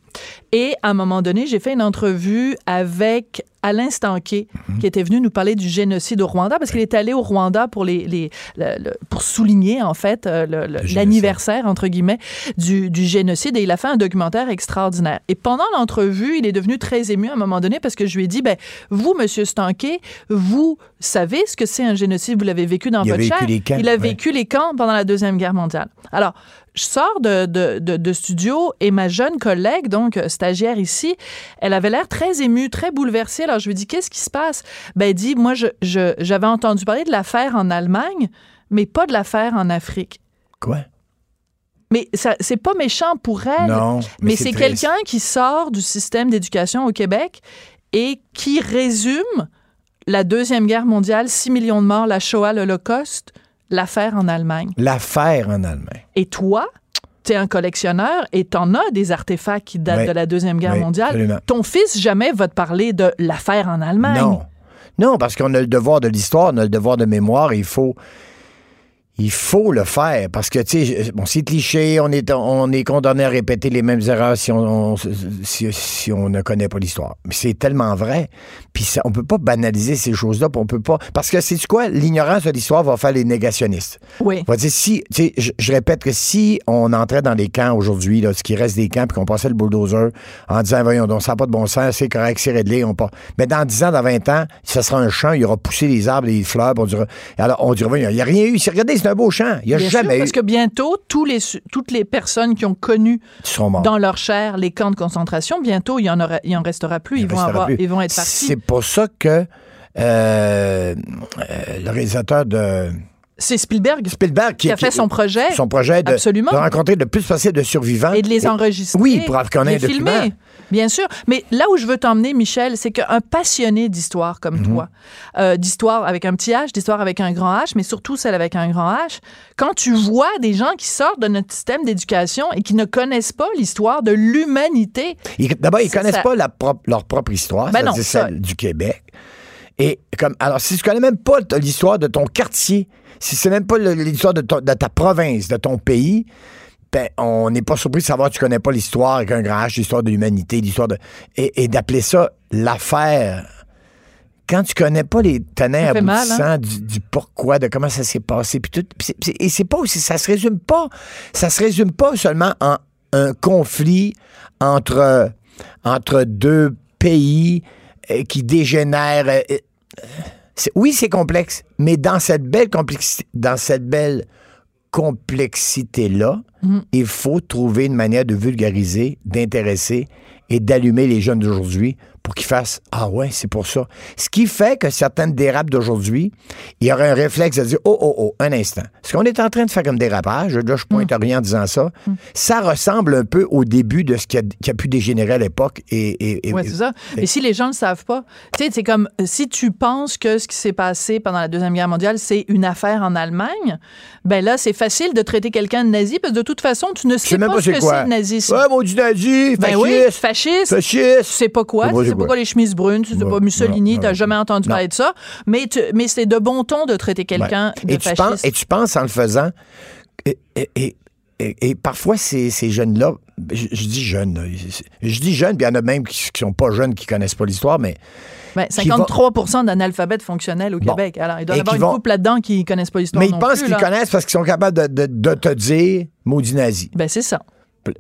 Et à un moment donné, j'ai fait une entrevue avec Alain Stanquet, qui était venu nous parler du génocide au Rwanda, parce qu'il est allé au Rwanda pour, les, les- le- le- pour souligner, en fait, euh, l'anniversaire, entre guillemets, du, du génocide. Et il a fait un documentaire extraordinaire. Et pendant l'entrevue, il est devenu très ému à un moment donné, parce que je lui ai dit, ben, vous, Monsieur Stanquet, vous savez ce que c'est un génocide, vous l'avez vécu dans
Il a
votre chair?
camps,
Il a
ouais.
vécu les camps pendant la Deuxième Guerre mondiale. Alors, je sors de, de, de- de studio et ma jeune collègue, donc euh, stagiaire ici, elle avait l'air très émue, très bouleversée. Alors, je lui dis, qu'est-ce qui se passe? Ben, elle dit, moi, je- je- j'avais entendu parler de l'affaire en Allemagne, mais pas de l'affaire en Afrique.
Quoi?
Mais c'est pas méchant pour elle.
Non.
Mais, c'est
triste.
quelqu'un qui sort du système d'éducation au Québec et qui résume la Deuxième Guerre mondiale, 6 millions de morts, la Shoah, l'Holocauste, l'affaire en Allemagne.
L'affaire en Allemagne.
Et toi, tu es un collectionneur et t'en as des artefacts qui datent
Oui.
de la Deuxième Guerre
Oui,
mondiale.
absolument.
Ton fils jamais va te parler de l'affaire en Allemagne.
Non. Non, parce qu'on a le devoir de l'histoire, on a le devoir de mémoire, et il faut. Il faut le faire parce que, tu sais, bon, c'est cliché, on est, on est condamné à répéter les mêmes erreurs si on, on- si, si on ne connaît pas l'histoire. Mais c'est tellement vrai. Puis ça, on peut pas banaliser ces choses-là, on peut pas. Parce que, c'est quoi? L'ignorance de l'histoire va faire les négationnistes.
Oui.
Va dire, si, tu sais, je, je répète que si on entrait dans les camps aujourd'hui, là, ce qui reste des camps, puis qu'on passait le bulldozer en disant, voyons, donc, ça n'a pas de bon sens, c'est correct, c'est réglé, on part. Mais dans 10 ans, dans 20 ans, ce sera un champ, il y aura poussé les arbres, les fleurs, on dira, alors, on dira, voyons, il n'y a rien eu. Regardez, c'est un beau champ. Il n'y a
Bien
jamais
sûr,
eu.
parce que bientôt, tous les, toutes les personnes qui ont connu dans leur chair les camps de concentration, bientôt, il y en, aura, il en restera plus.
Il
Ils vont,
restera
avoir,
plus.
ils vont être partis.
C'est pour ça que euh, euh, le réalisateur de
C'est Spielberg
Spielberg
qui a fait son projet.
son projet de,
Absolument.
de rencontrer le plus possible de survivants
et de les enregistrer.
Oui, pour qu'on ait
les filmer. Bien sûr. Mais là où je veux t'emmener, Michel, c'est qu'un passionné d'histoire
Mhm.
comme toi, euh, d'histoire avec un petit H, d'histoire avec un grand H, mais surtout celle avec un grand H, quand tu vois des gens qui sortent de notre système d'éducation et qui ne connaissent pas l'histoire de l'humanité,
D'abord, ils
Ça-
connaissent
ça-
pas la leur propre histoire,
Ben non, ça-
celle du Québec. Et comme alors, si tu connais même pas l'histoire de ton quartier, si c'est même pas l'histoire de, ta province, de ton pays, ben, on n'est pas surpris de savoir que tu connais pas l'histoire avec un grand H, l'histoire de l'humanité, l'histoire de et, et d'appeler ça l'affaire. Quand tu connais pas les tenants aboutissants
hein?
du, du pourquoi, de comment ça s'est passé, puis tout, et c'est pas aussi, ça se résume pas, ça se résume pas seulement en un conflit entre entre deux pays euh, qui dégénèrent. C'est- oui, c'est complexe, mais dans cette belle complexité, dans cette belle complexité-là, il faut trouver une manière de vulgariser, d'intéresser et d'allumer les jeunes d'aujourd'hui pour qu'ils fassent Ah ouais, c'est pour ça. Ce qui fait que certaines dérapes d'aujourd'hui, il y aurait un réflexe de dire Oh, oh, oh, un instant. Ce qu'on est en train de faire comme dérapage, là, je pointe à rien en disant ça, ça ressemble un peu au début de ce qui a, qui a pu dégénérer à l'époque. Et, et, et-
Ouais, c'est ça. Et si les gens ne le savent pas, tu sais, c'est comme euh, si tu penses que ce qui s'est passé pendant la Deuxième Guerre mondiale, c'est une affaire en Allemagne, ben là, c'est facile de traiter quelqu'un de nazi parce que de toute façon, tu ne sais pas, ce que
c'est
le nazisme.
Ouais, maudit nazi,
ben
fasciste,
oui, fasciste.
fasciste.
Tu sais pas quoi,
sais
tu sais pas
quoi.
quoi les chemises brunes, tu sais pas Mussolini, t'as jamais entendu parler de ça, mais, tu- mais c'est de bon ton de traiter quelqu'un de
et tu
fasciste.
penses, et tu penses en le faisant, et, et- et- et- et parfois ces, ces jeunes-là, je, je dis jeunes, je dis jeunes, puis il y en a même qui, qui sont pas jeunes, qui connaissent pas l'histoire, mais
Ben,
qui vont-
53 d'analphabètes fonctionnels au
Bon.
Québec. Alors, il doit y avoir une
vont-
couple là-dedans qui connaissent pas l'histoire
mais ils
non
pensent qu'ils connaissent parce qu'ils sont capables de, de- de te dire maudit nazi.
Ben, c'est ça.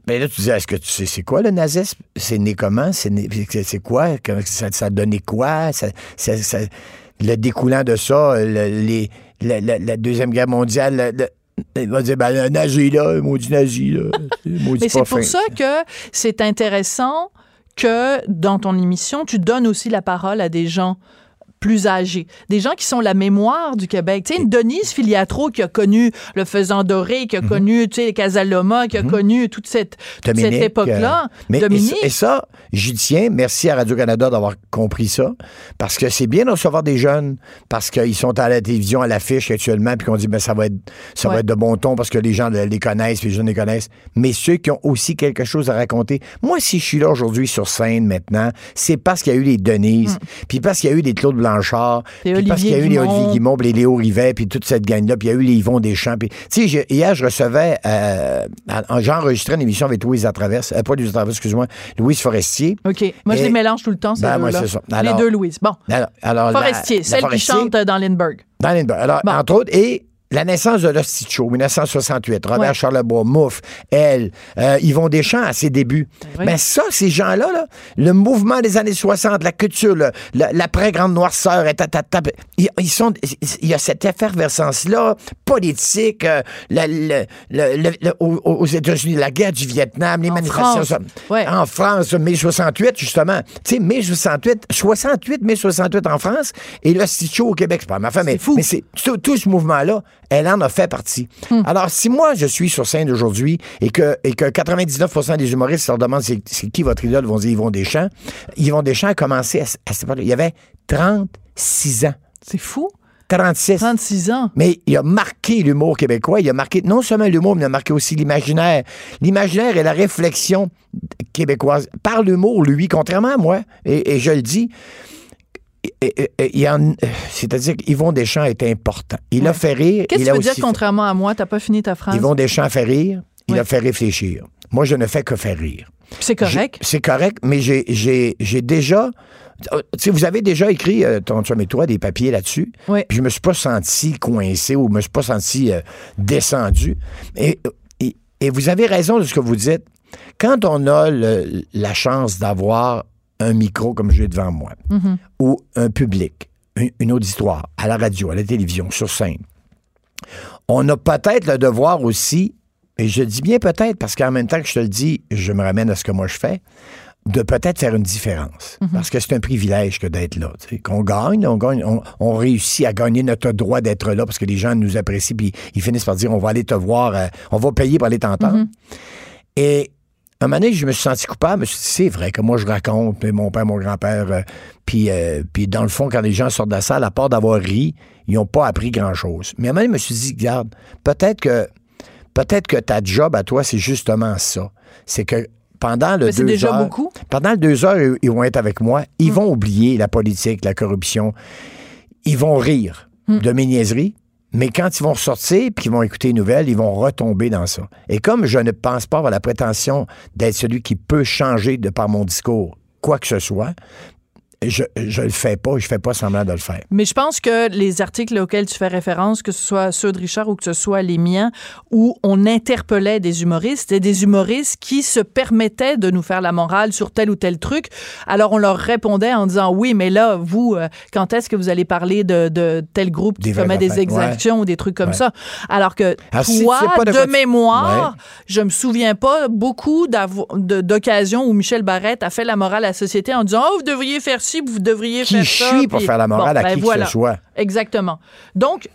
Mais là, tu dis, est-ce que tu sais c'est quoi le nazisme? C'est né comment? C'est né- c'est c'est quoi? Ça, ça a donné quoi? Ça- ça- ça- le découlant de ça, le- les, la, la- la Deuxième Guerre mondiale, le- il va dire, ben, le nazi, là, le maudit nazi, là. maudit
Mais c'est pour ça que c'est intéressant que dans ton émission, tu donnes aussi la parole à des gens plus âgés, des gens qui sont la mémoire du Québec. Tu sais, une Denise Filiatro qui a connu le Faisan Doré, qui a
Mhm.
connu, tu sais, Casaloma, qui a connu toute cette, toute cette époque-là.
euh, mais
Dominique.
Et, ça, j'y tiens. Merci à Radio-Canada d'avoir compris ça. Parce que c'est bien de recevoir des jeunes, parce qu'ils sont à la télévision, à l'affiche actuellement, puis qu'on dit, ben, ça va être, ça
Ouais.
va être de bon ton parce que les gens les connaissent, puis les jeunes les connaissent. Mais ceux qui ont aussi quelque chose à raconter. Moi, si je suis là aujourd'hui sur scène maintenant, c'est parce qu'il y a eu les Denise, puis parce qu'il y a eu des Claude Blanchard, puis parce qu'il y a eu les Olivier
Guimond.
Puis les Léo Rivet, puis toute cette gang-là, puis il y a eu les Yvon Deschamps. Puis, tu sais, je- hier, je recevais, euh, j'ai enregistré une émission avec Louise Atraverse, euh, pas Louise excuse-moi, Louise Forestier.
OK. Moi, je les mélange tout le temps, ces
Ben,
deux-là. les deux Louise. Bon.
Alors,
Forestier,
la
celle
Forestier,
qui chante dans Lindbergh.
Dans Lindbergh. Alors,
Bon.
entre autres, et la naissance de l'Hostie Show, 1968. Robert
Ouais.
Charlebois, Mouffe, elle, euh, Yvon Deschamps à ses débuts.
oui.
Ben ça, ces gens-là, là, le mouvement des années 60, la culture, l'après-grande noirceur, et tatata, ils, ils sont, il y a cette effervescence-là politique, euh, la- aux, aux États-Unis, la guerre du Vietnam, les
En
manifestations.
France, ouais.
En France, mai 68, justement. Tu sais, mai 68, 68, mai 68 en France, et Show au Québec, c'est pas ma femme, mais,
fou.
mais c'est tout, tout ce mouvement-là, elle en a fait partie.
Hmm.
Alors, si moi, je suis sur scène aujourd'hui et que, et que 99% des humoristes leur demandent c'est, qui votre idole, ils vont dire Yvon Deschamps. Yvon Deschamps a commencé à, à cette époque-là. Il y avait 36 ans.
C'est fou.
36.
36 ans.
Mais il a marqué l'humour québécois. Il a marqué non seulement l'humour, mais il a marqué aussi l'imaginaire. L'imaginaire et la réflexion québécoise. Par l'humour, lui, contrairement à moi, et, et je le dis, c'est-à-dire qu'Yvon Deschamps est important. Il a fait rire.
Qu'est-ce que tu veux dire contrairement à moi? T'as pas fini ta phrase?
Yvon Deschamps a fait rire. Il a fait réfléchir. Moi, je ne fais que faire rire.
C'est correct.
C'est correct, mais j'ai- déjà. Tu sais, vous avez déjà écrit, euh, ton chum et toi, des papiers là-dessus.
Oui.
Puis je me suis pas senti coincé ou je me suis pas senti euh, descendu. Et, et, et vous avez raison de ce que vous dites. Quand on a le- la chance d'avoir un micro comme j'ai devant moi, ou un public, un- une auditoire, à la radio, à la télévision, sur scène, on a peut-être le devoir aussi, et je dis bien peut-être parce qu'en même temps que je te le dis, je me ramène à ce que moi je fais, de peut-être faire une différence. Parce que c'est un privilège que d'être là. Qu'on gagne, on gagne, on, on réussit à gagner notre droit d'être là parce que les gens nous apprécient puis ils finissent par dire on va aller te voir, euh, on va payer pour aller t'entendre. Et un moment donné, je me suis senti coupable. Je me suis dit, c'est vrai que moi, je raconte, mais mon père, mon grand-père, euh, puis, euh, puis dans le fond, quand les gens sortent de la salle, à part d'avoir ri, ils n'ont pas appris grand-chose. Mais à un moment donné, je me suis dit, regarde, peut-être que, peut-être que ta job à toi, c'est justement ça. C'est que pendant le
Mais
deux
déjà
heures,
beaucoup.
pendant le deux heures, ils- ils vont être avec moi. Ils vont oublier la politique, la corruption. Ils vont rire de mes niaiseries. Mais quand ils vont sortir puis qu'ils vont écouter les nouvelles, ils vont retomber dans ça. Et comme je ne pense pas avoir la prétention d'être celui qui peut changer de par mon discours quoi que ce soit, je, je le fais pas, je fais pas semblant de le faire.
Mais je pense que les articles auxquels tu fais référence, que ce soit ceux de Richard ou que ce soit les miens, où on interpellait des humoristes, c'était des humoristes qui se permettaient de nous faire la morale sur tel ou tel truc. Alors on leur répondait en disant oui, mais là, vous, euh, quand est-ce que vous allez parler de, de tel groupe qui
Des
commet des exactions ou des trucs comme
Ouais.
ça? Alors que
Alors, si
toi,
tu sais pas de
mémoire,
Ouais.
je me souviens pas beaucoup d'occasions où Michel Barrette a fait la morale à la société en disant oh vous devriez faire ci, vous devriez
Qui
faire
je suis pour
puis-
faire la morale à
ben
qui
voilà.
que ce soit?
Exactement. Donc,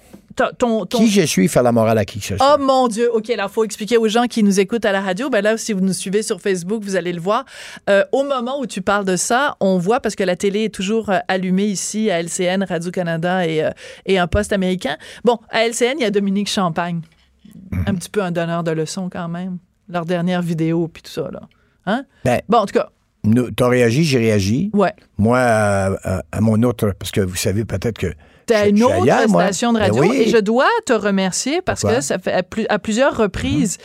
ton, ton...
Qui je suis, faire la morale à qui que ce soit?
Oh mon Dieu, OK, là, faut expliquer aux gens qui nous écoutent à la radio. Ben là, si vous nous suivez sur Facebook, vous allez le voir. Euh, au moment où tu parles de ça, on voit, parce que la télé est toujours euh, allumée ici à LCN, Radio-Canada et, euh, et un poste américain. Bon, à LCN, il y a Dominique Champagne.
Mhm.
Un petit peu un donneur de leçons quand même. Leur dernière vidéo, puis tout ça, là. Hein?
Ben,
Bon, en tout cas,
t'as réagi, j'ai réagi.
ouais.
Moi, à, à- à mon autre, parce que vous savez peut-être que.
T'as une autre
ailleurs,
station de
Ben
radio
oui.
et je dois te remercier parce
Pourquoi?
que ça fait à, plus- à plusieurs reprises,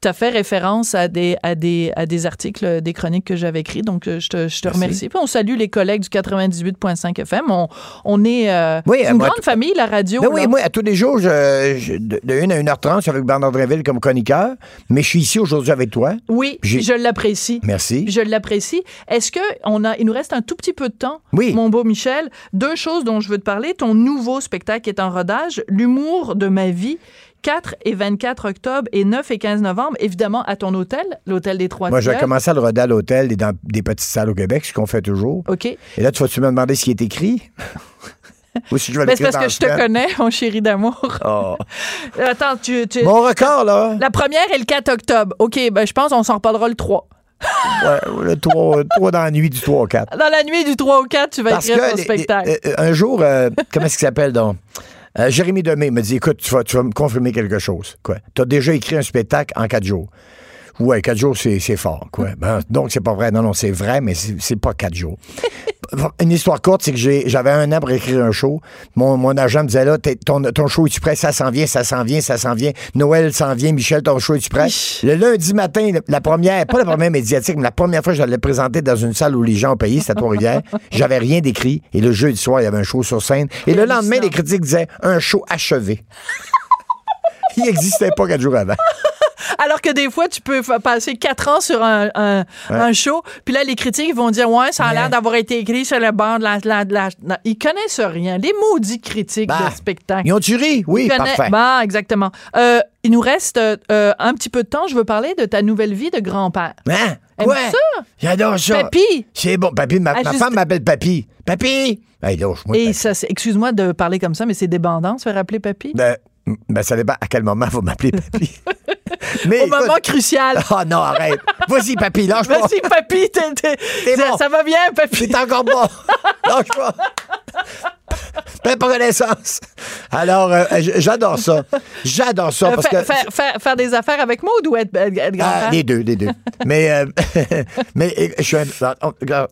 tu as fait référence à des, à, des, à des articles, des chroniques que j'avais écrits. Donc, euh, je te, je te
Merci.
remercie. Puis on salue les collègues du 98.5 FM. On, on est euh,
Oui,
une grande
tout-
famille, la radio.
Ben oui, moi, à tous les jours, je, je- de, de 1 à 1h30, je suis avec Bernard Dréville comme chroniqueur, mais je suis ici aujourd'hui avec toi.
Oui, je l'apprécie.
Merci.
Je l'apprécie. Est-ce que on a, il nous reste un tout petit peu de temps,
Oui.
mon beau Michel. Deux choses dont je veux te parler. Ton nouveau spectacle est en rodage, L'humour de ma vie. 4 et 24 octobre et 9 et 15 novembre, évidemment à ton hôtel, l'hôtel des Trois
Moi, j'ai
Tilleuls.
commencé à le roder à l'hôtel et dans des petites salles au Québec, ce qu'on fait toujours.
OK.
Et là, tu vas-tu me demander ce qui est écrit? Ou si je vais
Ben, c'est parce que je te connais, mon chéri d'amour.
Oh.
Attends, tu, tu-
Mon record, là.
La première est le 4 octobre. OK, ben je pense qu'on s'en reparlera le 3.
Ouais, le 3, dans la nuit du 3 au 4.
Dans la nuit du 3 au 4, tu vas
Parce
écrire ton spectacle.
les- euh, un jour, euh, comment est-ce qu'il s'appelle donc? Euh, Jérémy Demé me dit écoute, tu vas, tu vas me confirmer quelque chose. Quoi? Tu as déjà écrit un spectacle en quatre jours. Ouais, quatre jours, c'est fort. Quoi. Ben, donc, c'est pas vrai. Non, non, c'est vrai, mais c'est pas quatre jours. Une histoire courte, c'est que j'avais un an pour écrire un show. Mon, mon agent me disait là, ton, ton show, es-tu prêt? Ça s'en vient, ça s'en vient, ça s'en vient. Noël s'en vient. Michel, ton show, es-tu prêt? Le lundi matin, la première, pas la première médiatique, mais la première fois que je l'ai présenté dans une salle où les gens ont payé, c'était à Trois-Rivières. J'avais rien d'écrit. Et le jeudi soir, il y avait un show sur scène. Et le lendemain, les critiques disaient un show achevé. il n'existait pas quatre jours avant.
Alors que des fois, tu peux passer quatre ans sur un, un, un show, puis là, les critiques vont dire Ouais, ça a l'air d'avoir été écrit sur le bord de la. la- Ils connaissent rien. Les maudits critiques
Bah,
de spectacle.
Ils ont-tu ri? Oui,
Ils connaissent-
parfait.
Bah, exactement. Euh, il nous reste euh, un petit peu de temps. Je veux parler de ta nouvelle vie de grand-père.
Hein? Ouais.
ça?
J'adore ça.
Papy!
C'est bon. Papy, ma, ma femme m'appelle Papy. Papy! Hey, lâche-moi,
Et
Papy.
ça, excuse-moi de parler comme ça, mais c'est débandant, se faire appeler papy?
Ben, ben, ça dépend à quel moment vous m'appelez Papy. Mais
Au
écoute-
moment crucial.
Ah non, arrête. Vas-y, Papy, lâche pas.
Merci, papy. ça,
bon.
ça va bien, papy?
C'est encore bon. lâche pas. Plein pas connaissance. Alors, euh, j'adore ça. J'adore ça
Euh,
parce
faire,
que.
faire- faire- faire des affaires avec moi ou être, être- être grand-père?
Ah, les deux, les deux. mais euh, mais euh, je suis un-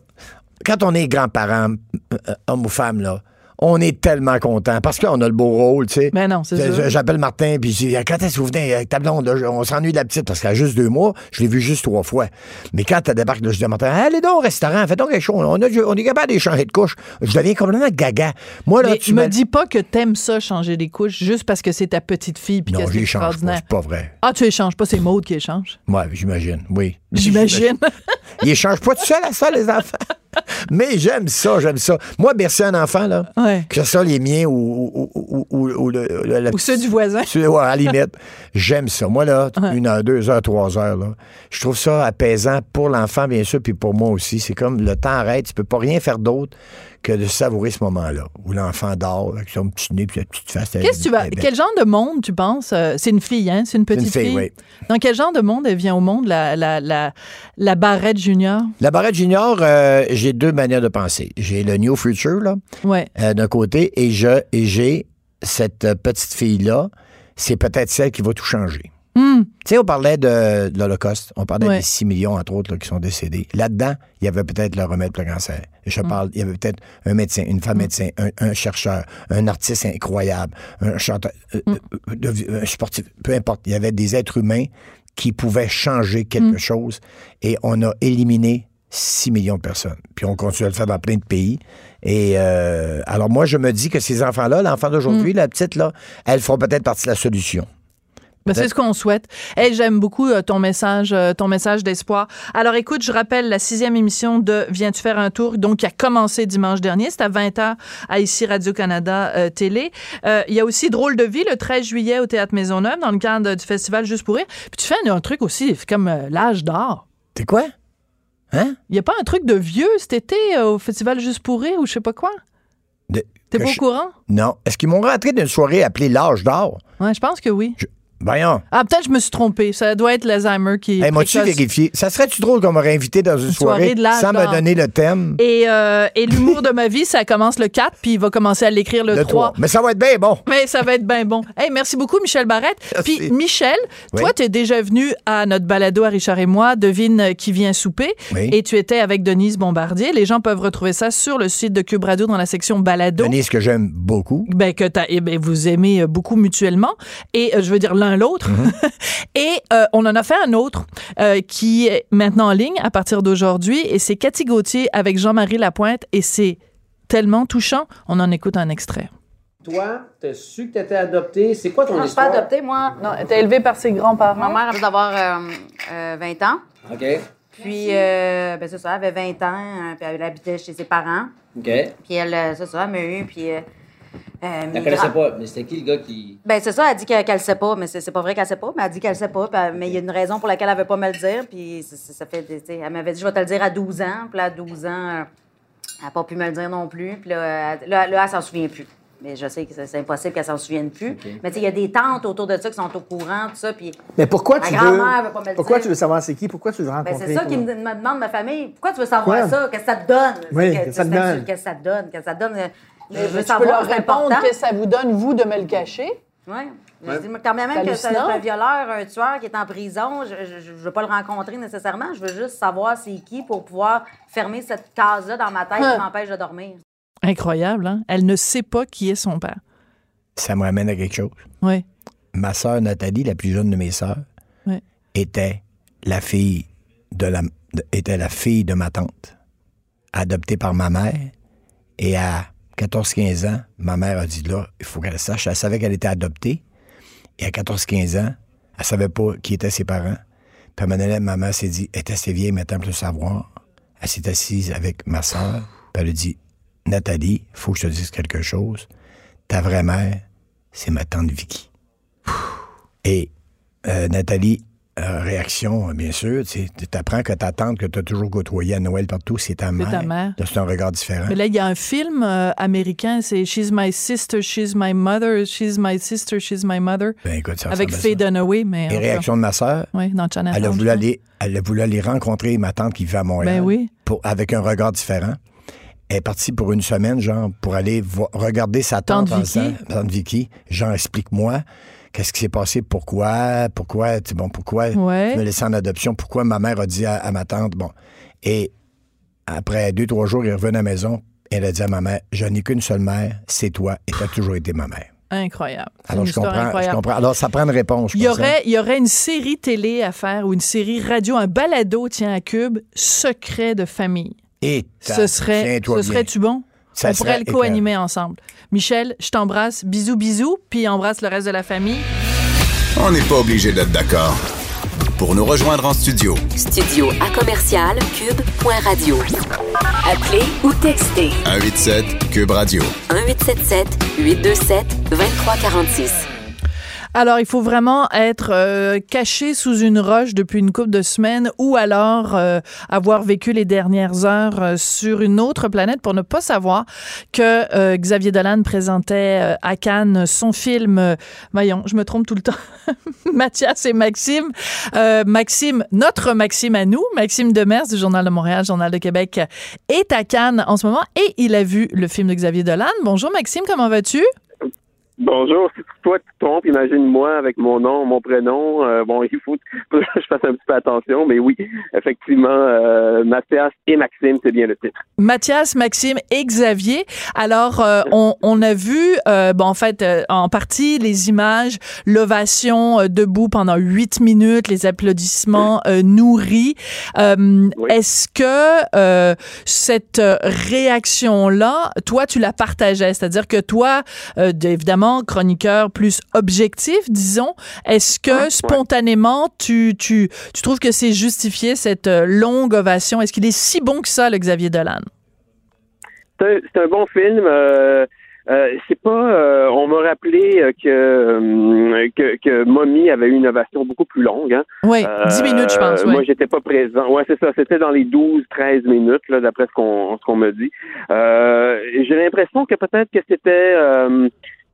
quand on est grand-parent, euh, homme ou femme, là, on est tellement content parce qu'on a le beau rôle, tu sais.
Mais non, c'est
Je-
sûr.
J'appelle Martin, puis je dis Quand est-ce que vous venez? Avec ta blonde? On s'ennuie de la petite parce qu'elle a juste deux mois. Je l'ai vue juste trois fois. Mais quand elle débarque, là, je dis à Martin Allez donc au restaurant, fais donc quelque chose. On, a, on est capable d'échanger de couches. Je deviens complètement gaga. Moi, là,
Mais
tu
me dis pas que t'aimes ça, changer des couches, juste parce que c'est ta petite fille puis
Non, j'échange pas. C'est pas vrai.
Ah, tu échanges pas, c'est Maude qui échange.
Ouais, j'imagine, oui.
J'imagine.
Ils échangent pas tout seul à ça, les enfants. Mais j'aime ça, j'aime ça. Moi, bercer un enfant, là,
Ouais.
que ce soit les miens ou, ou, ou, ou- le,
ceux du voisin.
ceux- ouais, à la limite, j'aime ça. Moi, là, une heure, deux heures, trois heures, là, je trouve ça apaisant pour l'enfant, bien sûr, puis pour moi aussi. C'est comme le temps arrête, tu peux pas rien faire d'autre que de savourer ce moment-là, où l'enfant dort, avec son petit nez, puis la petite face.
Qu'est-ce que tu vas. Quel genre de monde tu penses? euh, c'est une fille, hein? C'est une petite
fille, oui.
Dans quel genre de monde elle vient au monde, la, la, la, la barrette junior?
La barrette junior, euh, j'ai deux manières de penser. J'ai le New Future, là,
Ouais.
euh, d'un côté, et je et j'ai cette petite fille-là, c'est peut-être celle qui va tout changer.
Hmm.
Tu sais, on parlait de, de l'Holocauste, on parlait
Ouais.
des 6 millions, entre autres, là, qui sont décédés. Là-dedans, il y avait peut-être le remède pour le cancer. Et
Hmm.
je parle, il y avait peut-être un médecin, une femme médecin, un, un chercheur, un artiste incroyable, un chanteur, euh,
Hmm.
euh, un sportif, peu importe. Il y avait des êtres humains qui pouvaient changer quelque
Hmm.
chose et on a éliminé 6 millions de personnes. Puis on continue à le faire dans plein de pays. Et euh, alors moi, je me dis que ces enfants-là, l'enfant d'aujourd'hui,
Hmm.
la petite, là, elles feront peut-être partie de la solution.
Ben, c'est ce qu'on souhaite. Hey, j'aime beaucoup euh, ton message, euh, ton message d'espoir. Alors, écoute, je rappelle la sixième émission de Viens-tu faire un tour, donc qui a commencé dimanche dernier. C'est à 20h à ici Radio-Canada euh, Télé. Il y a aussi Drôle de vie le 13 juillet au Théâtre Maisonneuve dans le cadre du festival Juste pour rire. Puis tu fais un, un truc aussi, comme l'âge d'or.
C'est quoi? Hein?
Il n'y a pas un truc de vieux cet été au festival Juste pour rire ou je sais pas quoi? T'es pas au courant?
Non. Est-ce qu'ils m'ont rentré d'une soirée appelée l'âge d'or?
Ouais, je pense que oui.
Voyons.
Ah, peut-être que je me suis trompée. Ça doit être l'Alzheimer qui
Hey, M'as-tu vérifié? Ça serait-tu drôle qu'on m'aurait invité dans une,
Une soirée
soirée,
de
sans me donner le thème?
Et, euh, et l'humour de ma vie, ça commence le 4, puis il va commencer à l'écrire le,
Le
3.
3. Mais ça va être bien bon.
Mais ça va être bien bon. Hey, merci beaucoup, Michel Barrette.
Merci.
Puis, Michel,
Oui.
toi, tu es déjà venu à notre balado à Richard et moi, Devine qui vient souper.
Oui.
Et tu étais avec Denise Bombardier. Les gens peuvent retrouver ça sur le site de Cube Radio dans la section balado.
Denise, que j'aime beaucoup.
Ben, que eh ben, vous aimez euh, beaucoup mutuellement. Et euh, je veux dire l'un l'autre.
Mm-hmm.
et euh, on en a fait un autre euh, qui est maintenant en ligne à partir d'aujourd'hui. Et c'est Cathy Gauthier avec Jean-Marie Lapointe. Et c'est tellement touchant. On en écoute un extrait.
Toi, t'as su que t'étais adopté. C'est quoi ton
Non, je suis pas
histoire?
adoptée, moi.
Non, elle était élevée par ses grands-parents.
Ma mère avait d'avoir euh, euh, 20 ans.
OK.
Puis, euh, ben, c'est ça, elle avait 20 ans, euh, puis elle habitait chez ses parents.
OK.
Puis elle, euh, c'est ça, elle m'a eu, puis... Euh, euh,
Elle connaissait
grands-
pas, mais c'était qui le gars qui.
Ben, c'est ça, elle dit qu'elle le sait pas, mais c'est pas vrai qu'elle sait pas, mais elle dit qu'elle le sait pas, elle- mais il y a une raison pour laquelle elle veut pas me le dire, puis ça, fait, elle m'avait dit, je vais te le dire à 12 ans, puis là, à 12 ans, euh, Elle n'a pas pu me le dire non plus. Puis là, elle- là, là, elle s'en souvient plus. Mais je sais que c'est impossible qu'elle s'en souvienne plus. Mais tu sais, il y a des tantes autour de ça qui sont au courant, tout ça. Puis
Mais pourquoi
Ma
tu
grand-mère
veux.
veut pas me le
Pourquoi
dire.
tu veux savoir c'est qui? Pourquoi tu veux
Ben,
rencontrer?
c'est ça qui me, me demande ma famille. Pourquoi tu veux savoir ça? Qu'est-ce que ça te donne?
Oui,
C'est
qu'est-ce que ça te
c'est-
donne?
Qu'est-ce que ça te donne? Qu'est-ce que ça te donne? Je
Mais
veux
tu peux
savoir,
leur répondre
important.
que ça vous donne, vous, de me le cacher.
Oui. Je dis, quand même, même que c'est un violeur, un tueur qui est en prison, je ne veux pas le rencontrer nécessairement. Je veux juste savoir c'est qui pour pouvoir fermer cette case-là dans ma tête
Hein.
qui m'empêche de dormir.
Incroyable, hein? Elle ne sait pas qui est son père.
Ça me ramène à quelque chose.
Oui.
Ma sœur Nathalie, la plus jeune de mes sœurs,
Ouais.
était la fille de la de- était la fille de ma tante, adoptée par ma mère. Et à 14-15 ans, ma mère a dit là, il faut qu'elle le sache. Elle savait qu'elle était adoptée. Et à 14-15 ans, elle savait pas qui étaient ses parents. Puis à ma mère s'est dit, elle était assez vieille maintenant pour le savoir. Elle s'est assise avec ma sœur. Puis elle a dit, Nathalie, faut que je te dise quelque chose. Ta vraie mère, c'est ma tante Vicky. Et euh, Nathalie, euh, réaction, bien sûr, tu apprends que ta tante que tu as toujours côtoyée à Noël partout, c'est ta mère.
ta mère.
Là, c'est un regard différent.
Mais là, il y a un film euh, américain, c'est She's My Sister, She's My Mother, She's My Sister, She's My Mother.
Ben, écoute, ça
avec Faye. Dunaway, mais.
Et réaction de ma sœur,
Oui, dans Chinatown.
elle a, voulu aller, elle a voulu aller rencontrer ma tante qui vit à Montréal.
Ben oui.
pour- avec un regard différent. Elle est partie pour une semaine, genre, pour aller regarder sa tante,
Tante Vicky.
Tante Vicky. Genre, explique-moi, qu'est-ce qui s'est passé, pourquoi, pourquoi, tu- bon, pourquoi
Ouais.
tu me laissé en adoption, pourquoi ma mère a dit à, à ma tante, bon. Et après deux, trois jours, il revenait à la maison, elle a dit à ma mère, je n'ai qu'une seule mère, c'est toi, et tu as toujours été ma mère.
Incroyable.
Alors, je comprends, je
incroyable.
comprends. Alors, ça prend une réponse.
Il y, aurait, il y aurait une série télé à faire ou une série radio, un balado, tiens, à Cube, Secret de famille.
Et
Ce serait, ce serait-tu bon?
Ça
On pourrait le co-animer ensemble. Michel, je t'embrasse. Bisous, bisous. Puis embrasse le reste de la famille.
On n'est pas obligé d'être d'accord. Pour nous rejoindre en studio,
Studio à commercial cube.radio. Appelez ou textez
187 Cube Radio.
1877 827 2346.
Alors, il faut vraiment être euh, caché sous une roche depuis une couple de semaines ou alors euh, avoir vécu les dernières heures euh, sur une autre planète pour ne pas savoir que euh, Xavier Dolan présentait euh, à Cannes son film, euh, voyons, je me trompe tout le temps, Mathias et Maxime. Maxime, notre Maxime à nous, Maxime Demers du Journal de Montréal, Journal de Québec, est à Cannes en ce moment et il a vu le film de Xavier Dolan. Bonjour Maxime, comment vas-tu?
Bonjour, si toi tu trompes, imagine-moi avec mon nom, mon prénom. Euh, bon, il faut que je fasse un petit peu attention, mais oui, effectivement, euh, Mathias et Maxime, c'est bien le titre.
Mathias, Maxime et Xavier. Alors, euh, on, on a vu, euh, bon, en fait, euh, en partie, les images, l'ovation euh, debout pendant huit minutes, les applaudissements euh, nourris. Euh, Est-ce que euh, cette réaction-là, toi, tu la partageais? C'est-à-dire que toi, euh, d- évidemment, chroniqueur plus objectif, disons, est-ce que spontanément, tu, tu, tu trouves que c'est justifié cette euh, longue ovation? Est-ce qu'il est si bon que ça, le Xavier Dolan?
C'est un, bon film. Euh, euh, c'est pas. euh, on m'a rappelé euh, que, que que Mommy avait eu une ovation beaucoup plus longue. Hein.
Oui, 10 minutes, je pense. Ouais.
Moi, j'étais pas présent. Ouais, c'est ça. C'était dans les 12-13 minutes, là, d'après ce qu'on ce qu'on me dit. J'ai l'impression que peut-être que c'était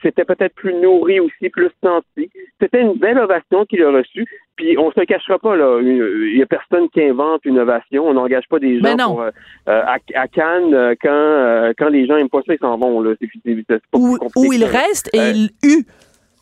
c'était peut-être plus nourri aussi, plus senti. C'était une belle ovation qu'il a reçue. Puis on se cachera pas là. Il y a personne qui invente une ovation. On n'engage pas des gens
Ben non.
pour euh, euh, à, à Cannes euh, quand euh, quand les gens aiment pas ça, ils s'en vont là. C'est c'est- c'est pas plus
Où,
compliqué
où il
que ça.
reste et
Euh,
il eut.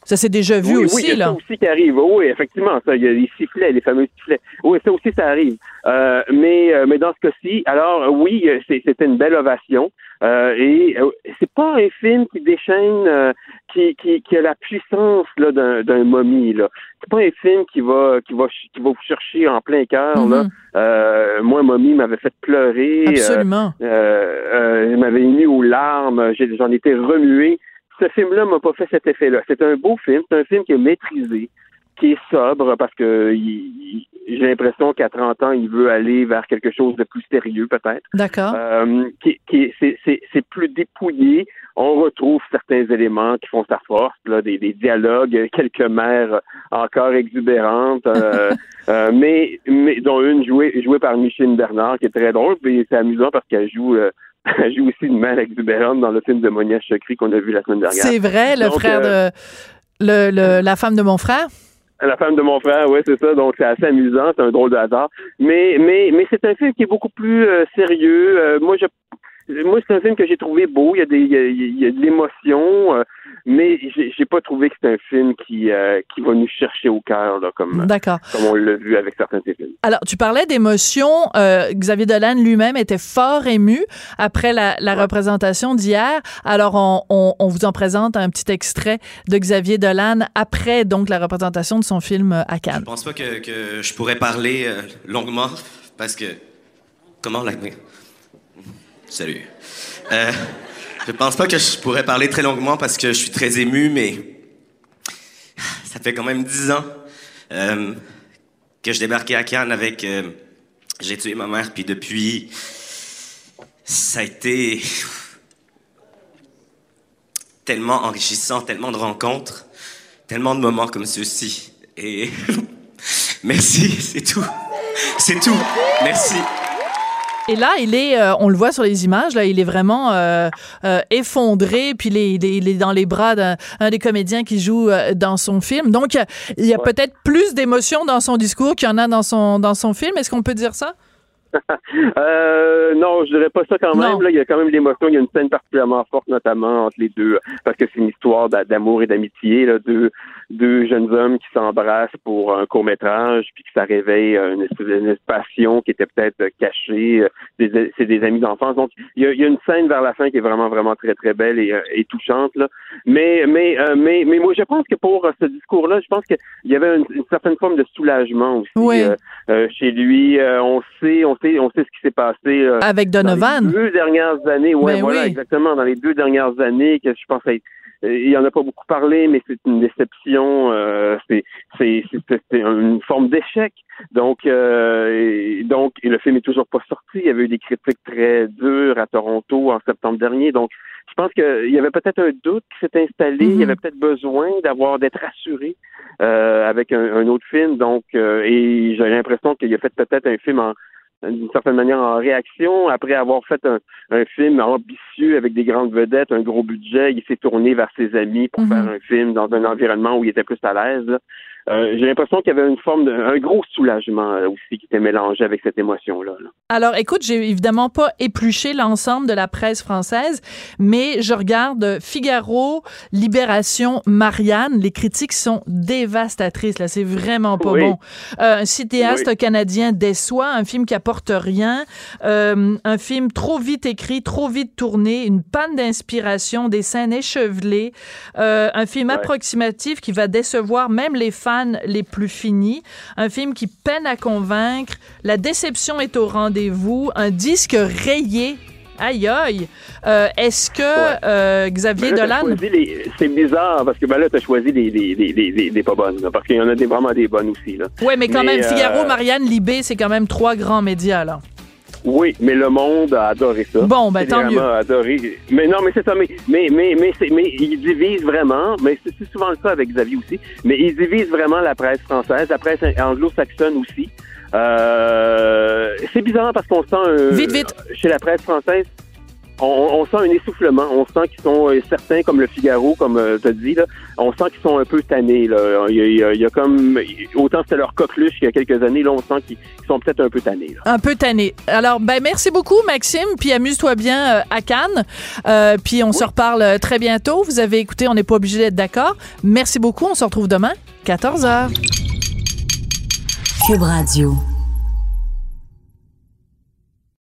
Ça s'est déjà vu
oui,
aussi,
oui, il y a
là.
ça aussi qui arrive. Oui, effectivement, ça, il y a les sifflets, les fameux sifflets. Oui, ça aussi, ça arrive. Euh, mais, euh, mais dans ce cas-ci, alors oui, euh, c'est- c'était une belle ovation. Euh, et euh, c'est pas un film qui déchaîne, euh, qui, qui, qui a la puissance là d'un, momie. Là, c'est pas un film qui va, qui va, qui va vous chercher en plein cœur. là.
Mhm.
Euh, moi, momie m'avait fait pleurer.
Absolument.
euh, euh, m'avait mis aux larmes, j'en étais remué. Ce film-là m'a pas fait cet effet-là. C'est un beau film, c'est un film qui est maîtrisé, qui est sobre parce que j'ai l'impression qu'à 30 ans, il veut aller vers quelque chose de plus sérieux peut-être.
D'accord.
Euh, qui, qui c'est, plus dépouillé. On retrouve certains éléments qui font sa force, là, des, des dialogues, quelques mères encore exubérantes, euh, euh, mais, mais dont une jouée, jouée par Micheline Bernard, qui est très drôle, puis c'est amusant parce qu'elle joue euh, joue aussi une mère exubérante dans le film de Monia Chokri qu'on a vu la semaine dernière.
C'est vrai, le
Donc,
frère
euh,
de. Le, le- la femme de mon frère?
La femme de mon frère, oui, c'est ça. Donc c'est assez amusant, c'est un drôle de hasard. Mais mais mais c'est un film qui est beaucoup plus euh, sérieux. Euh, moi je moi c'est un film que j'ai trouvé beau. Il y a des il y a, il y a de l'émotion, euh, mais j'ai pas trouvé que c'est un film qui euh, qui va nous chercher au cœur là, comme
D'accord.
comme on l'a vu avec certains de ses films.
Alors, tu parlais d'émotion. Euh, Xavier Dolan lui-même était fort ému après la, la représentation d'hier. Alors, on, on, on vous en présente un petit extrait de Xavier Dolan après donc la représentation de son film euh, à Cannes.
Je pense pas que, que je pourrais parler euh, longuement parce que. Comment la. Salut. Euh, je pense pas que je pourrais parler très longuement parce que je suis très ému, mais. Ça fait quand même dix ans euh, que je débarquais à Cannes avec. euh, J'ai tué ma mère, puis depuis. Ça a été. Tellement enrichissant, tellement de rencontres, tellement de moments comme ceux-ci. Et. Merci, c'est tout. C'est tout. Merci.
Et là, il est, euh, on le voit sur les images, là, il est vraiment euh, euh, effondré, puis il est, il est- il est dans les bras d'un un des comédiens qui joue dans son film. Donc, il y a peut-être plus d'émotion dans son discours qu'il y en a dans son, dans son film. Est-ce qu'on peut dire ça?
Euh, non, je dirais pas ça quand même. Là, il y a quand même l'émotion. Il y a une scène particulièrement forte, notamment entre les deux, parce que c'est une histoire d'a- d'amour et d'amitié. Deux, deux jeunes hommes qui s'embrassent pour un court métrage, puis que ça réveille une, une passion qui était peut-être cachée. Euh, C'est des amis d'enfance. Donc, il y, a, y a une scène vers la fin qui est vraiment, vraiment très, très belle et, euh, et touchante. Là. Mais, mais, euh, mais, mais moi, je pense que pour ce discours-là, je pense qu'il y avait une, une certaine forme de soulagement aussi.
Oui.
euh, euh, chez lui. Euh, on sait, on sait, on sait ce qui s'est passé
Avec
dans
Donovan.
les deux dernières années. Ouais,
Ben
voilà,
oui.
exactement. Dans les deux dernières années, que je pense être il y en a pas beaucoup parlé, mais c'est une déception. euh, c'est c'est c'est c'est une forme d'échec. Donc euh, et, donc et le film est toujours pas sorti. Il y avait eu des critiques très dures à Toronto en septembre dernier. Donc je pense qu'il y avait peut-être un doute qui s'est installé. Il y avait peut-être besoin d'avoir d'être rassuré euh, avec un, un autre film. Donc euh, et j'ai l'impression qu'il a fait peut-être un film en d'une certaine manière en réaction après avoir fait un, un film ambitieux avec des grandes vedettes, un gros budget, il s'est tourné vers ses amis pour faire un film dans un environnement où il était plus à l'aise. Euh, J'ai l'impression qu'il y avait une forme de un gros soulagement euh, aussi qui était mélangé avec cette émotion-là. là.
Alors, écoute, j'ai évidemment pas épluché l'ensemble de la presse française, mais je regarde Figaro, Libération, Marianne. Les critiques sont dévastatrices. Là, c'est vraiment pas
Oui.
bon. Euh, un cinéaste
Oui.
canadien déçoit, un film qui apporte rien, euh, un film trop vite écrit, trop vite tourné, une panne d'inspiration, des scènes échevelées, un film approximatif qui va décevoir même les fans les plus finis, un film qui peine à convaincre, la déception est au rendez-vous, un disque rayé. Aïe aïe. Euh, Est-ce que euh, Xavier
Ben
Dolan
les- C'est bizarre parce que ben là, tu as choisi les, les, pas bonnes, là, parce qu'il y en a des, vraiment des bonnes aussi.
Ouais, mais quand même
euh,
Figaro, Marianne, Libé, c'est quand même trois grands médias là.
Oui, mais le monde a adoré ça.
Bon, ben, tant mieux.
adoré. Mais non, mais c'est ça. Mais mais mais mais, mais ils divisent vraiment. Mais c'est souvent le cas avec Xavier aussi. Mais ils divisent vraiment la presse française, la presse anglo-saxonne aussi. Euh, c'est bizarre parce qu'on sent un,
Vite, vite.
chez la presse française. On, on sent un essoufflement. On sent qu'ils sont euh, certains, comme le Figaro, comme tu as dit, là, on sent qu'ils sont un peu tannés. Là. Il, y a, il y a- il y a comme autant c'était leur coqueluche il y a quelques années, là, on sent qu'ils sont peut-être un peu tannés. là.
Un peu tanné. Alors, ben merci beaucoup, Maxime, puis amuse-toi bien euh, à Cannes. Euh, puis on se reparle euh, très bientôt. Vous avez écouté, on n'est pas obligé d'être d'accord. Merci beaucoup. On se retrouve demain, 14h.
Cube Radio.